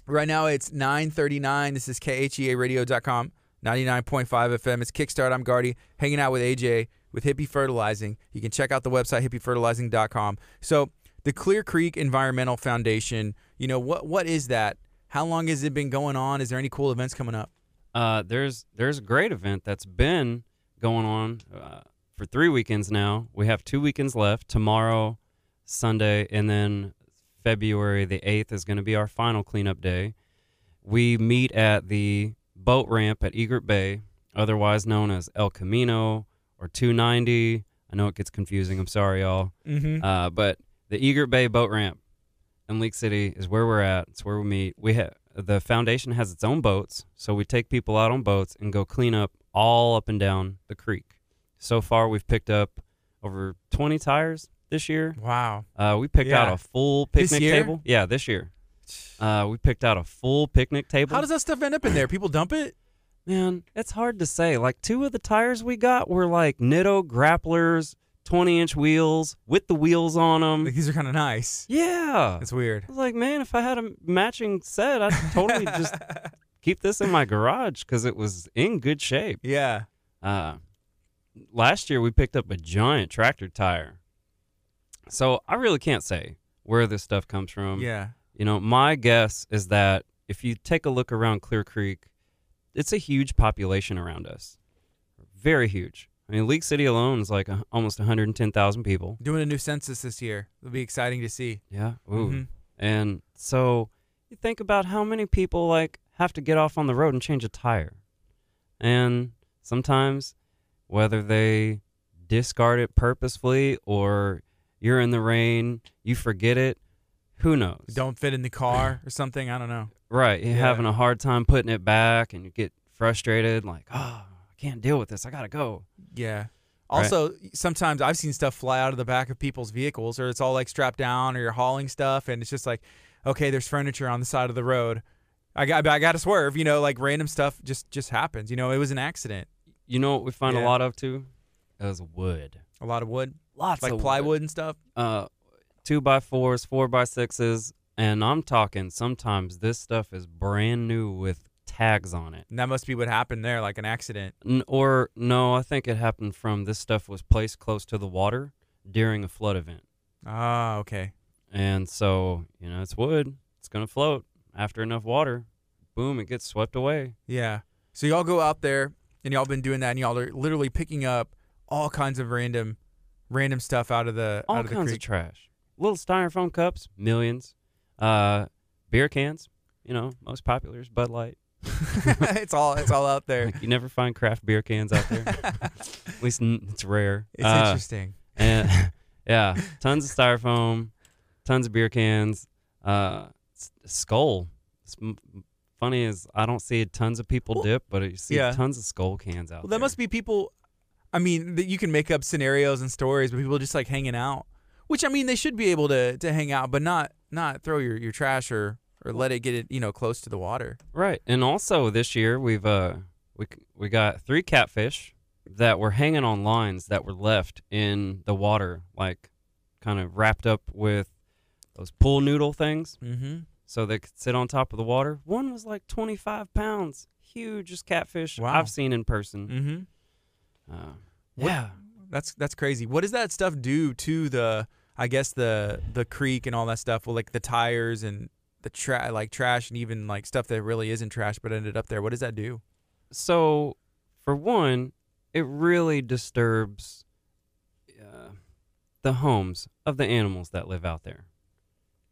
Right now it's 9:39. This is khearadio.com. 99.5 FM. It's Kickstart. I'm Gardy, hanging out with AJ with Hippie Fertilizing. You can check out the website hippiefertilizing.com. So, the Clear Creek Environmental Foundation, you know, what what is that? How long has it been going on? Is there any cool events coming up? Uh, there's there's a great event that's been going on uh, for three weekends now. We have two weekends left. Tomorrow, Sunday, and then February the eighth is going to be our final cleanup day. We meet at the boat ramp at Egret Bay, otherwise known as El Camino or 290. I know it gets confusing. I'm sorry, y'all. Mm-hmm. Uh, but the Egret Bay boat ramp in League City is where we're at. It's where we meet. We ha- the foundation has its own boats, so we take people out on boats and go clean up all up and down the creek. So far, we've picked up over 20 tires this year. Wow. Uh, we picked out a full picnic table. Yeah, this year. Uh, we picked out a full picnic table. How does that stuff end up in there? People dump it? Man, it's hard to say. Like two of the tires we got were like Nitto grapplers, 20 inch wheels with the wheels on them. Like, these are kind of nice. Yeah. It's weird. I was like, man, if I had a matching set, I'd totally just keep this in my garage because it was in good shape. yeah. Uh, last year we picked up a giant tractor tire. So I really can't say where this stuff comes from. Yeah. You know, my guess is that if you take a look around Clear Creek, it's a huge population around us. Very huge. I mean, League City alone is like a, almost 110,000 people. Doing a new census this year. It'll be exciting to see. Yeah. Ooh. Mhm. And so you think about how many people like have to get off on the road and change a tire. And sometimes whether they discard it purposefully or you're in the rain, you forget it, who knows? Don't fit in the car or something. I don't know. Right, you're Yeah. having a hard time putting it back and you get frustrated like, "Oh, I can't deal with this. I got to go." Yeah. Right. Also, sometimes I've seen stuff fly out of the back of people's vehicles, or it's all like strapped down, or you're hauling stuff, and it's just like, okay, there's furniture on the side of the road. I got, I got to swerve. You know, like random stuff just just happens. You know, it was an accident. You know what we find Yeah. a lot of too? Is wood. A lot of wood, Lots like of wood. plywood and stuff. uh, two by fours, four by sixes, and I'm talking sometimes this stuff is brand new with tags on it. And that must be what happened there, like an accident. N- or no, I think it happened from this stuff was placed close to the water during a flood event. Ah, okay. And so, you know, it's wood. It's going to float after enough water. Boom, it gets swept away. Yeah. So y'all go out there and y'all been doing that and y'all are literally picking up all kinds of random random stuff out of the All out of the kinds of trash. Little styrofoam cups, millions. Uh, beer cans, you know, most popular is Bud Light. it's all it's all out there. Like, you never find craft beer cans out there. At least n- it's rare. It's Uh, interesting. and yeah, tons of styrofoam, tons of beer cans. Uh, Skoal. Funny is I don't see tons of people Well, dip, but you see yeah. tons of Skoal cans out Well, there. that must be people. I mean, that you can make up scenarios and stories, but people just like hanging out. Which I mean, they should be able to to hang out, but not not throw your, your trash or or let it get it you know close to the water. right. And also this year we've uh we we got three catfish that were hanging on lines that were left in the water, like kind of wrapped up with those pool noodle things. Mm-hmm. So they could sit on top of the water. One was like 25 pounds, hugest catfish Wow. I've seen in person. Mm-hmm. Uh, yeah, That's that's crazy. What does that stuff do to the? I guess the the creek and all that stuff. Well, like the tires and the tra- like trash and even like stuff that really isn't trash but ended up there. What does that do? so for one, it really disturbs uh, the homes of the animals that live out there.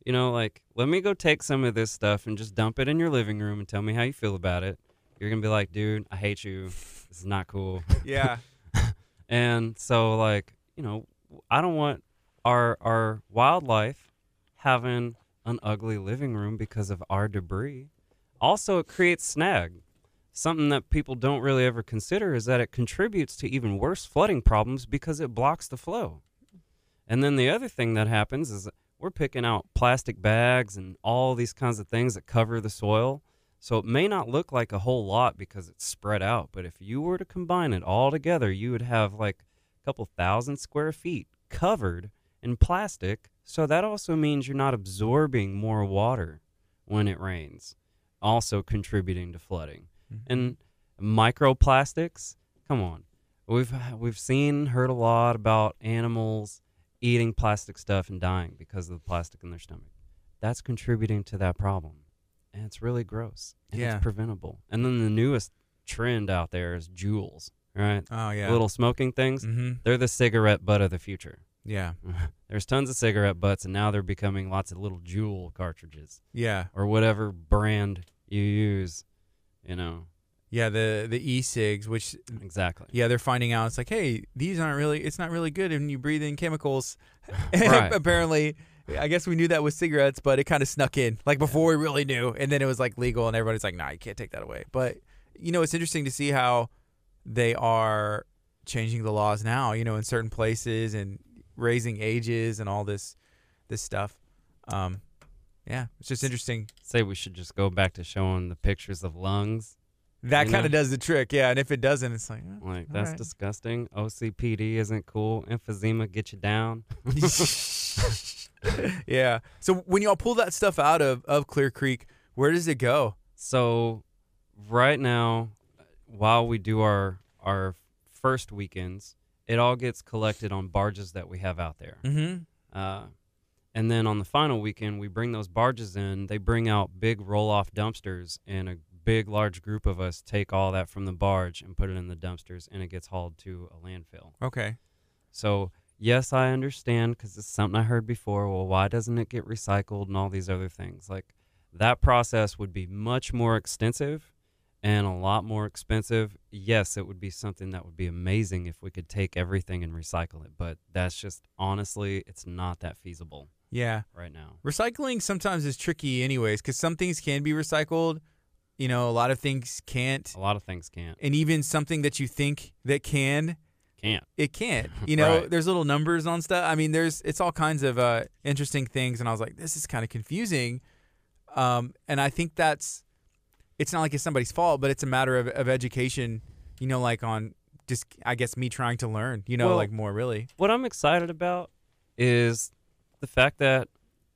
You know, like let me go take some of this stuff and just dump it in your living room and tell me how you feel about it. You're gonna be like, dude, I hate you. This is not cool. Yeah. And so like, you know, I don't want our our wildlife having an ugly living room because of our debris. Also, it creates snag. Something that people don't really ever consider is that it contributes to even worse flooding problems because it blocks the flow. And then the other thing that happens is we're picking out plastic bags and all these kinds of things that cover the soil. So it may not look like a whole lot because it's spread out, but if you were to combine it all together, you would have like a couple thousand square feet covered in plastic. So that also means you're not absorbing more water when it rains, also contributing to flooding. Mm-hmm. And microplastics, come on. We've we've seen heard a lot about animals eating plastic stuff and dying because of the plastic in their stomach. That's contributing to that problem. And it's really gross. And Yeah. it's preventable. And then the newest trend out there is JUULs, right? Oh yeah. Little smoking things. Mm-hmm. They're the cigarette butt of the future. Yeah. There's tons of cigarette butts, and now they're becoming lots of little JUUL cartridges Yeah. or whatever brand you use. You know, Yeah. The the e-cigs, which exactly. yeah, they're finding out it's like, hey, these aren't really. It's not really good when you breathe in chemicals. Apparently, I guess we knew that with cigarettes, but it kind of snuck in like before we really knew, and then it was like legal, and everybody's like, nah, you can't take that away. But you know, it's interesting to see how they are changing the laws now. You know, in certain places and raising ages and all this this stuff. Um, yeah, it's just interesting. Say we should just go back to showing the pictures of lungs. That kind of does the trick, yeah. And if it doesn't, it's like, eh. Like that's right. disgusting. OCPD isn't cool. Emphysema get you down. yeah. So when y'all pull that stuff out of, of Clear Creek, where does it go? So right now, while we do our our first weekends, it all gets collected on barges that we have out there. Mm-hmm. Uh, and then on the final weekend, we bring those barges in. They bring out big roll off dumpsters, and a big, large group of us take all that from the barge and put it in the dumpsters, and it gets hauled to a landfill. Okay. So, yes, I understand because it's something I heard before. Well, why doesn't it get recycled and all these other things? Like, that process would be much more extensive and a lot more expensive. Yes, it would be something that would be amazing if we could take everything and recycle it, but that's just honestly, it's not that feasible Yeah. right now. Recycling sometimes is tricky, anyways, because some things can be recycled. You know, a lot of things can't. A lot of things can't. And even something that you think that can, Can't. it can't. You know, Right. there's little numbers on stuff. I mean, there's it's all kinds of uh, interesting things, and I was like, this is kind of confusing. Um, and I think that's it's not like it's somebody's fault, but it's a matter of, of education. You know, like on just I guess me trying to learn. You know, Well- like more really. What I'm excited about is the fact that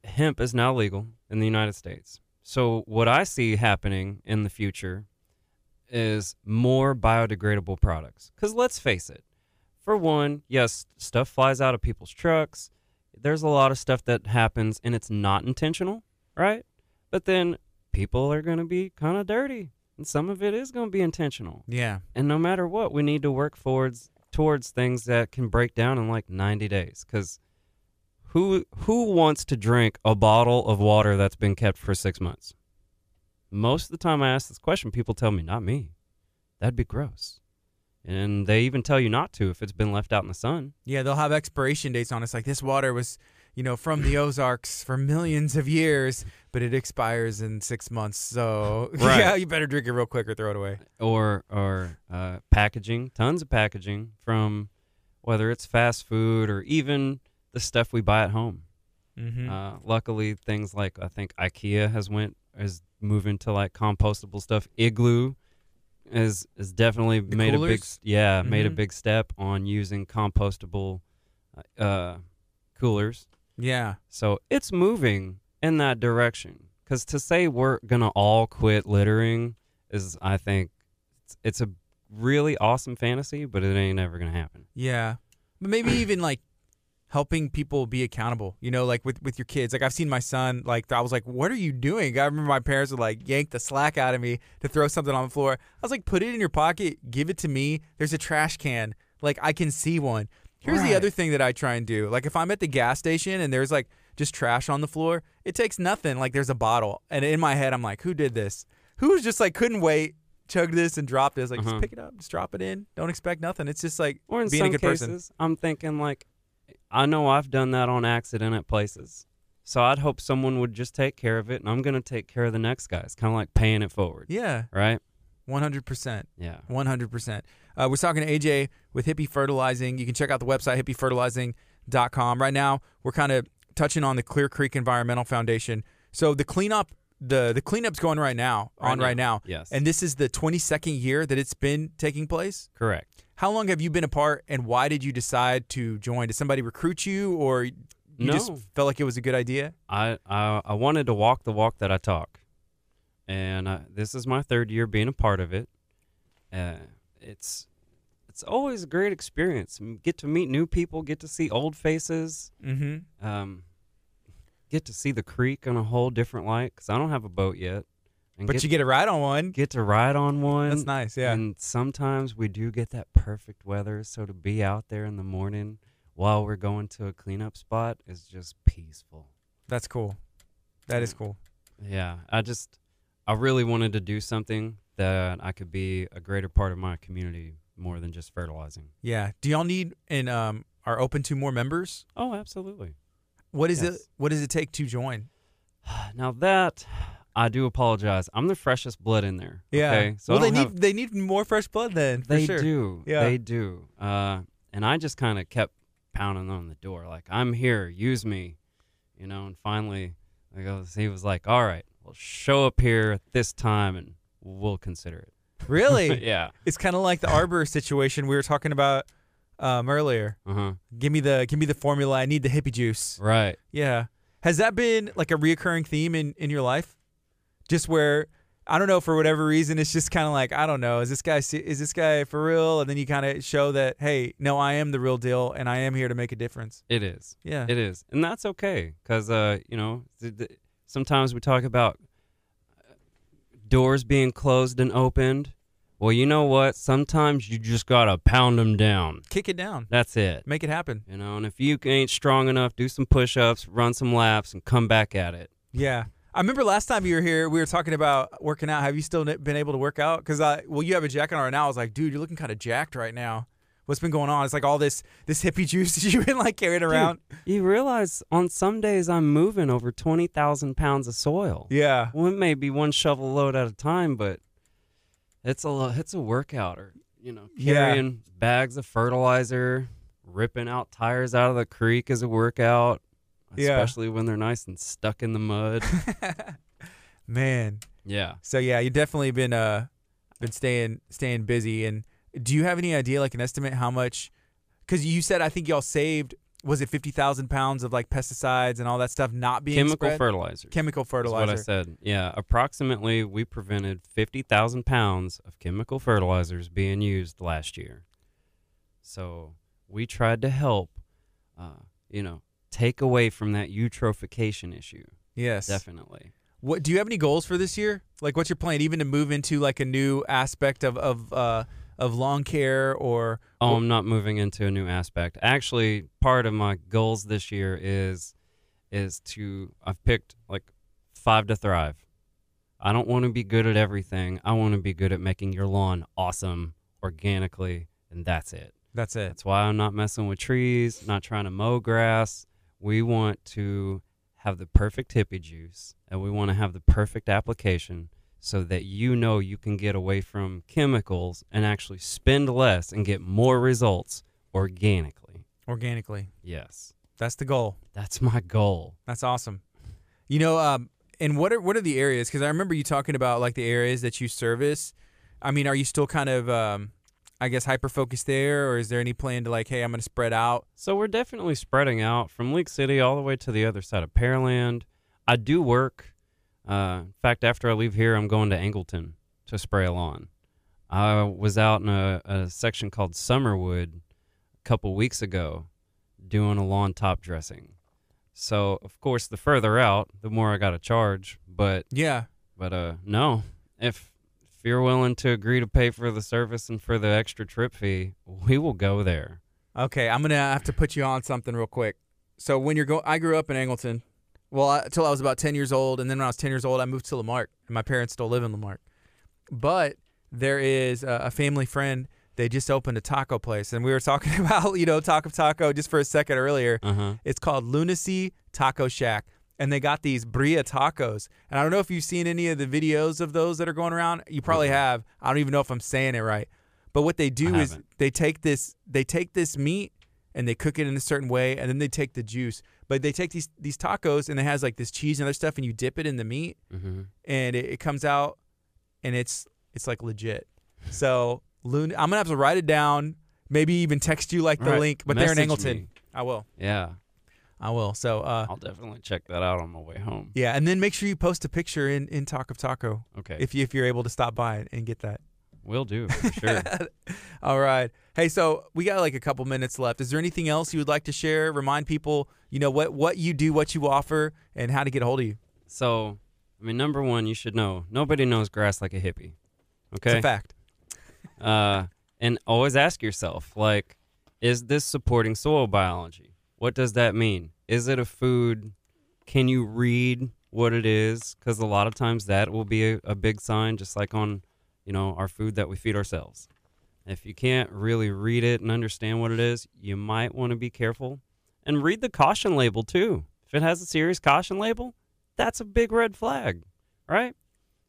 hemp is now legal in the United States. So what I see happening in the future is more biodegradable products. Because let's face it, for one, yes, stuff flies out of people's trucks. There's a lot of stuff that happens and it's not intentional, right? But then people are going to be kind of dirty, and some of it is going to be intentional. Yeah. And no matter what, we need to work towards towards things that can break down in like 90 days. Because who who wants to drink a bottle of water that's been kept for six months? Most of the time, I ask this question, people tell me, "Not me. That'd be gross." And they even tell you not to if it's been left out in the sun. Yeah, they'll have expiration dates on it. It's like this water was, you know, from the Ozarks for millions of years, but it expires in six months. So Right. yeah, you better drink it real quick or throw it away. or or uh, packaging, tons of packaging from whether it's fast food or even the stuff we buy at home. Mm-hmm. Uh, luckily, things like I think IKEA has went is moving to like compostable stuff. Igloo is is definitely The made a big coolers? yeah made a Mhm. big step on using compostable uh, coolers. yeah. So it's moving in that direction. Because to say we're gonna all quit littering is, I think, it's, it's a really awesome fantasy, but it ain't ever gonna happen. Yeah. But maybe even like helping people be accountable, you know, like with, with your kids. Like I've seen my son, like I was like, what are you doing? I remember my parents would like yank the slack out of me to throw something on the floor. I was like, put it in your pocket, give it to me. There's a trash can. Like I can see one. Here's the other thing that I try and do. Like if I'm at the gas station and there's like just trash on the floor, it takes nothing. Like there's a bottle. And in my head, I'm like, who did this? Who's just like couldn't wait, chugged this and dropped this? Like Uh-huh. just pick it up, just drop it in. Don't expect nothing. It's just like Or in being some a good cases, person. I'm thinking like, I know I've done that on accident at places. So I'd hope someone would just take care of it, and I'm gonna take care of the next guy. It's kind of like paying it forward, Yeah, right? one hundred percent, Yeah. one hundred percent. Uh, We're talking to AJ with Hippie Fertilizing. You can check out the website hippiefertilizing.com. Right now, we're kind of touching on the Clear Creek Environmental Foundation. So the cleanup, the the cleanup's going right now, Right on now. right now, Yes. and this is the twenty second year that it's been taking place. correct. How long have you been a part, and why did you decide to join? Did somebody recruit you, or you just felt like it was a good idea? I, I I wanted to walk the walk that I talk, and uh, this is my third year being a part of it. Uh, it's it's always a great experience. Get to meet new people, get to see old faces, Mm-hmm. um, get to see the creek in a whole different light. Cause I don't have a boat yet, But get, you get a ride on one. get to ride on one. That's nice. Yeah. And sometimes we do get that perfect weather, so to be out there in the morning while we're going to a cleanup spot is just peaceful. That's cool. That is cool. Yeah, I just I really wanted to do something that I could be a greater part of my community more than just fertilizing. Yeah. Do y'all need and um are open to more members? Oh, absolutely. What is it? What does it take to join? Now that I do apologize, I'm the freshest blood in there. Yeah. Okay? So well, they need have- they need more fresh blood then. For they sure. do. Yeah. They do. Uh, and I just kind of kept pounding on the door, like I'm here, use me, you know. And finally, I goes, he was like, "All right, well, show up here at this time, and we'll consider it." Really? yeah. it's kind of like the arbor situation we were talking about um, earlier. Uh huh. Give me the give me the formula. I need the hippie juice. Right. Yeah. Has that been like a reoccurring theme in in your life? Just where I don't know for whatever reason it's just kind of like I don't know is this guy is this guy for real and then you kind of show that hey no I am the real deal and I am here to make a difference. It is. Yeah. It is, and that's okay because uh, you know th- th- sometimes we talk about uh, doors being closed and opened. Well, you know what? Sometimes you just gotta pound them down. Kick it down. That's it. Make it happen. You know, and if you ain't strong enough, do some push-ups, run some laps, and come back at it. Yeah. I remember last time you were here, we were talking about working out. Have you still been able to work out? Because I, well, you have a jacket on right now. I was like, dude, you're looking kind of jacked right now. What's been going on? It's like all this this hippie juice that you've been like carrying around. You realize on some days I'm moving over twenty thousand pounds of soil. Yeah. Well, it may be one shovel load at a time, but it's a it's a workout, or you know, Yeah. carrying bags of fertilizer, ripping out tires out of the creek is a workout, Yeah. especially when they're nice and stuck in the mud. Man. yeah. So yeah, you definitely been uh been staying staying busy. And do you have any idea, like an estimate, how much? Because you said I think y'all saved was it fifty thousand pounds of like pesticides and all that stuff not being Chemical spread? fertilizers. chemical fertilizer. what I said. Yeah, approximately we prevented 50,000 pounds of chemical fertilizers being used last year. So we tried to help, uh, you know, take away from that eutrophication issue. Yes. Definitely. What do you have any goals for this year? Like, what's your plan? Even to move into like a new aspect of of uh, of lawn care or Oh, I'm not moving into a new aspect. Actually, part of my goals this year is is to I've picked like five to thrive. I don't want to be good at everything. I want to be good at making your lawn awesome organically, and that's it. that's it. That's why I'm not messing with trees, not trying to mow grass. We want to have the perfect hippie juice and we want to have the perfect application so that you know you can get away from chemicals and actually spend less and get more results organically. Organically, Yes. that's the goal. That's my goal. That's awesome. You know, um, and what are what are the areas? Because I remember you talking about like the areas that you service. I mean, are you still kind of, um, I guess, hyper focused there, or is there any plan to like, hey, I'm going to spread out? So we're definitely spreading out from League City all the way to the other side of Pearland. I do work. Uh, in fact, after I leave here, I'm going to Angleton to spray a lawn. I was out in a, a section called Summerwood a couple weeks ago doing a lawn top dressing. So, of course, the further out, the more I got to charge. But, Yeah. but uh, no, if if you're willing to agree to pay for the service and for the extra trip fee, we will go there. Okay, I'm gonna have to put you on something real quick. So when you're going, I grew up in Angleton. Well, until I was about 10 years old, and then when I was 10 years old, I moved to La Marque, and my parents still live in La Marque. But there is a, a family friend. They just opened a taco place, and we were talking about you know Taco Taco just for a second earlier. Uh huh. It's called Lunacy Taco Shack, and they got these birria tacos. And I don't know if you've seen any of the videos of those that are going around. You probably have. I don't even know if I'm saying it right. But what they do I is haven't. they take this they take this meat and they cook it in a certain way, and then they take the juice. But they take these these tacos and it has like this cheese and other stuff, and you dip it in the meat, Mm-hmm. and it, it comes out, and it's it's like legit. So Lun- I'm gonna have to write it down. Maybe even text you like the Right. link. But they're in Message Angleton. me. I will. Yeah, I will. So uh, I'll definitely check that out on my way home. Yeah, and then make sure you post a picture in in Talk of Taco Okay, if you if you're able to stop by and get that. will do for sure. All right. Hey, so we got like a couple minutes left. Is there anything else you would like to share? Remind people, you know, what what you do, what you offer, and how to get a hold of you. so, I mean, number one, you should know nobody knows grass like a hippie. It's a Okay, fact. uh, and always ask yourself, like, is this supporting soil biology? What does that mean? Is it a food? Can you read what it is? Because a lot of times that will be a, a big sign, just like on, you know, our food that we feed ourselves. If you can't really read it and understand what it is, you might want to be careful and read the caution label too. If it has a serious caution label, that's a big red flag, right?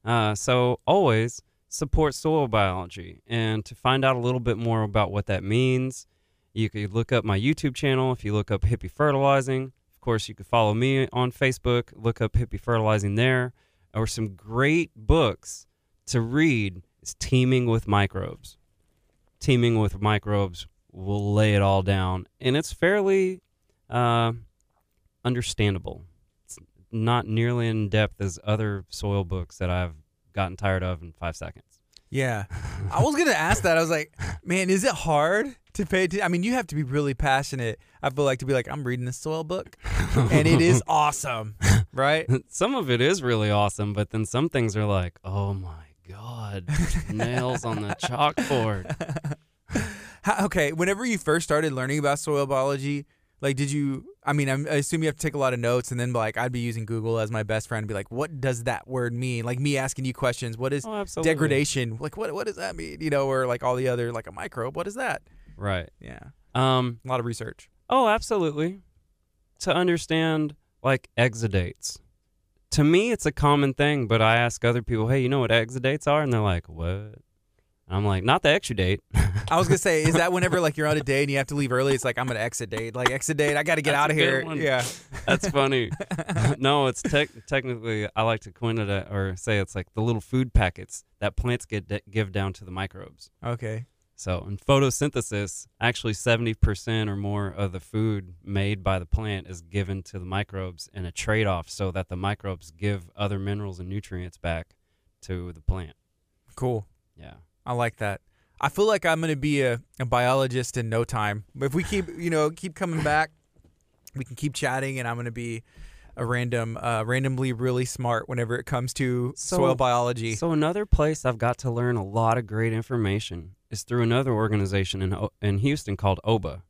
Uh, so always support soil biology. And to find out a little bit more about what that means, you could look up my YouTube channel. If you look up Hippie Fertilizing, of course, you could follow me on Facebook. Look up Hippie Fertilizing there. Or some great books to read is Teaming with Microbes. Teaming with Microbes will lay it all down, and it's fairly uh, understandable. It's not nearly in depth as other soil books that I've gotten tired of in five seconds. Yeah, I was gonna ask that. I was like, man, is it hard to pay attention? I mean, you have to be really passionate. I feel like to be like, I'm reading this soil book, and it is awesome, right? some of it is really awesome, but then some things are like, oh my god, nails on the chalkboard. How, okay, whenever you first started learning about soil biology, like, did you? I mean, I'm, I assume you have to take a lot of notes, and then like, I'd be using Google as my best friend, and be like, what does that word mean? Like me asking you questions. What is Oh, degradation? Like, what what does that mean? You know, or like all the other like a microbe. What is that? Right. Yeah, Um. a lot of research. Oh, absolutely. To understand like exudates. To me, it's a common thing, but I ask other people, "Hey, you know what exudates are?" And they're like, "What?" I'm like, "Not the exudate." I was gonna say, is that whenever like you're on a date and you have to leave early? It's like I'm gonna exit date. Like exit date. I got to get That's out of here. one. Yeah. That's funny. no, it's tech technically I like to coin it a, or say it's like the little food packets that plants get give down to the microbes. Okay. So in photosynthesis, actually 70% or more of the food made by the plant is given to the microbes in a trade off so that the microbes give other minerals and nutrients back to the plant. Cool. Yeah. I like that. I feel like I'm going to be a, a biologist in no time. But if we keep, you know, keep coming back, we can keep chatting, and I'm going to be a random, uh, randomly really smart whenever it comes to So- soil biology. So another place I've got to learn a lot of great information is through another organization in in Houston called OBA,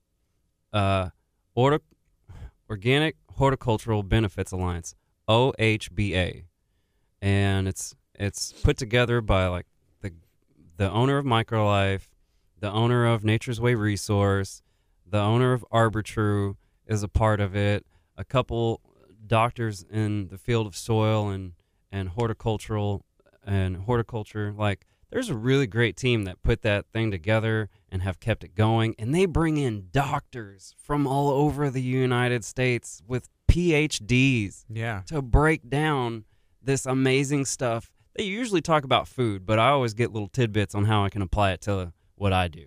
uh, Orta- Organic Horticultural Benefits Alliance, OHBA, and it's it's put together by like the owner of Microlife, the owner of Nature's Way Resource, the owner of Arbitrue is a part of it. A couple doctors in the field of soil and and horticultural and horticulture like there's a really great team that put that thing together and have kept it going and they bring in doctors from all over the United States with PhDs yeah. to break down this amazing stuff. They usually talk about food, but I always get little tidbits on how I can apply it to what I do.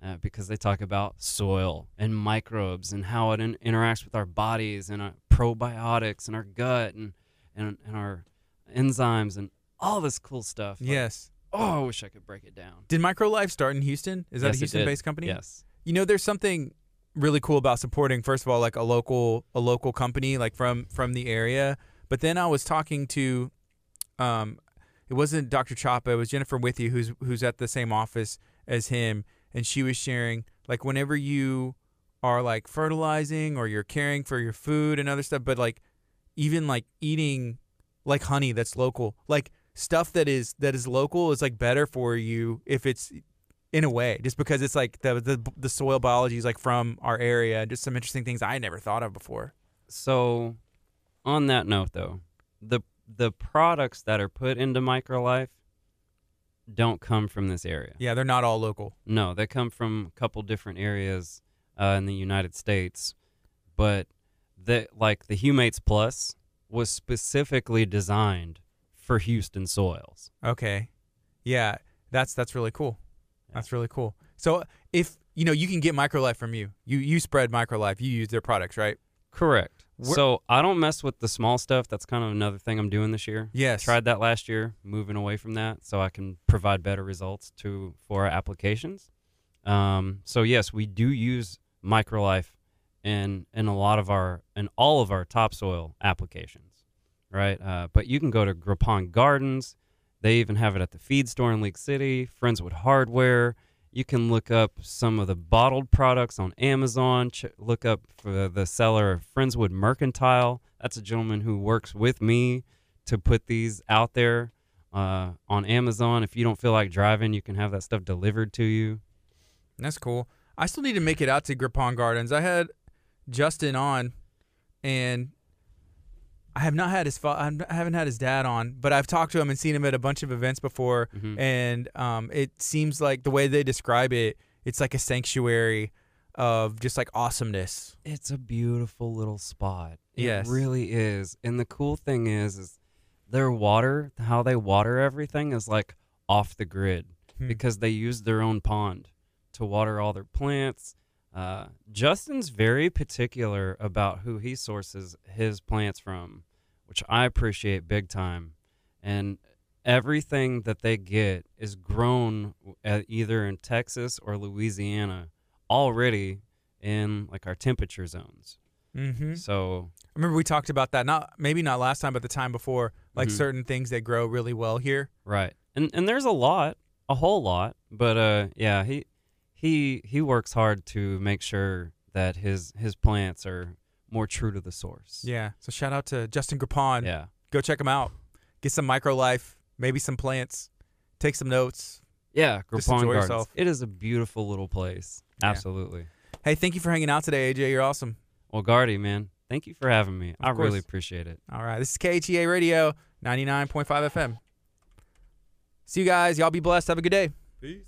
Uh, because they talk about soil and microbes and how it in- interacts with our bodies and our probiotics and our gut and, and, and our enzymes and all this cool stuff. Like, Yes. oh, I wish I could break it down. Did MicroLife start in Houston? Is that Yes, a Houston-based company? Yes. You know, there's something really cool about supporting first of all like a local a local company like from from the area. But then I was talking to um it wasn't Dr. Chapa, it was Jennifer with you who's who's at the same office as him and she was sharing like whenever you are like fertilizing or you're caring for your food and other stuff, but like even like eating like honey that's local. Like stuff that is that is local is like better for you if it's in a way, just because it's like the the, the soil biology is like from our area. Just some interesting things I never thought of before. So, on that note, though, the the products that are put into MicroLife don't come from this area. Yeah, they're not all local. No, they come from a couple different areas uh, in the United States, but the like the Humates Plus was specifically designed for Houston soils. Okay, yeah, that's that's really cool. That's really cool. So if you know, you can get MicroLife from you. You you spread MicroLife. You use their products, right? Correct. Where- so I don't mess with the small stuff. That's kind of another thing I'm doing this year. Yes. Tried that last year, moving away from that, so I can provide better results to for our applications. Um, so yes, we do use MicroLife in in a lot of our in all of our topsoil applications, right? Uh, but you can go to Graupon Gardens. They even have it at the feed store in League City. Friendswood Hardware. You can look up some of the bottled products on Amazon. Ch- look up for the seller of Friendswood Mercantile. That's a gentleman who works with me to put these out there uh, on Amazon. If you don't feel like driving, you can have that stuff delivered to you. That's cool. I still need to make it out to Grippon Gardens. I had Justin on, and I have not had his fa- I haven't had his dad on, but I've talked to him and seen him at a bunch of events before. Mhm. And um, it seems like the way they describe it, it's like a sanctuary of just like awesomeness. It's a beautiful little spot. It Yes. really is. And the cool thing is, is their water, how they water everything is like off the grid Hmm. because they use their own pond to water all their plants. Uh, Justin's very particular about who he sources his plants from, which I appreciate big time. And everything that they get is grown either in Texas or Louisiana already in like our temperature zones. Mm-hmm. So I remember we talked about that. Not maybe not last time, but the time before. Like Mhm. certain things that grow really well here. right, and and there's a lot, a whole lot, but uh, yeah, he he he works hard to make sure that his his plants are more true to the source. Yeah. So shout out to Justin Grippon. yeah. Go check him out. Get some MicroLife, maybe some plants. Take some notes. Yeah, Just Graupon enjoy Gardens. yourself. It is a beautiful little place. Yeah. Absolutely. Hey, thank you for hanging out today, AJ. You're awesome. Well, Gardy, man, thank you for having me. I really appreciate it. All right. This is KHEA Radio, 99.5 FM. See you guys. Y'all be blessed. Have a good day. Peace.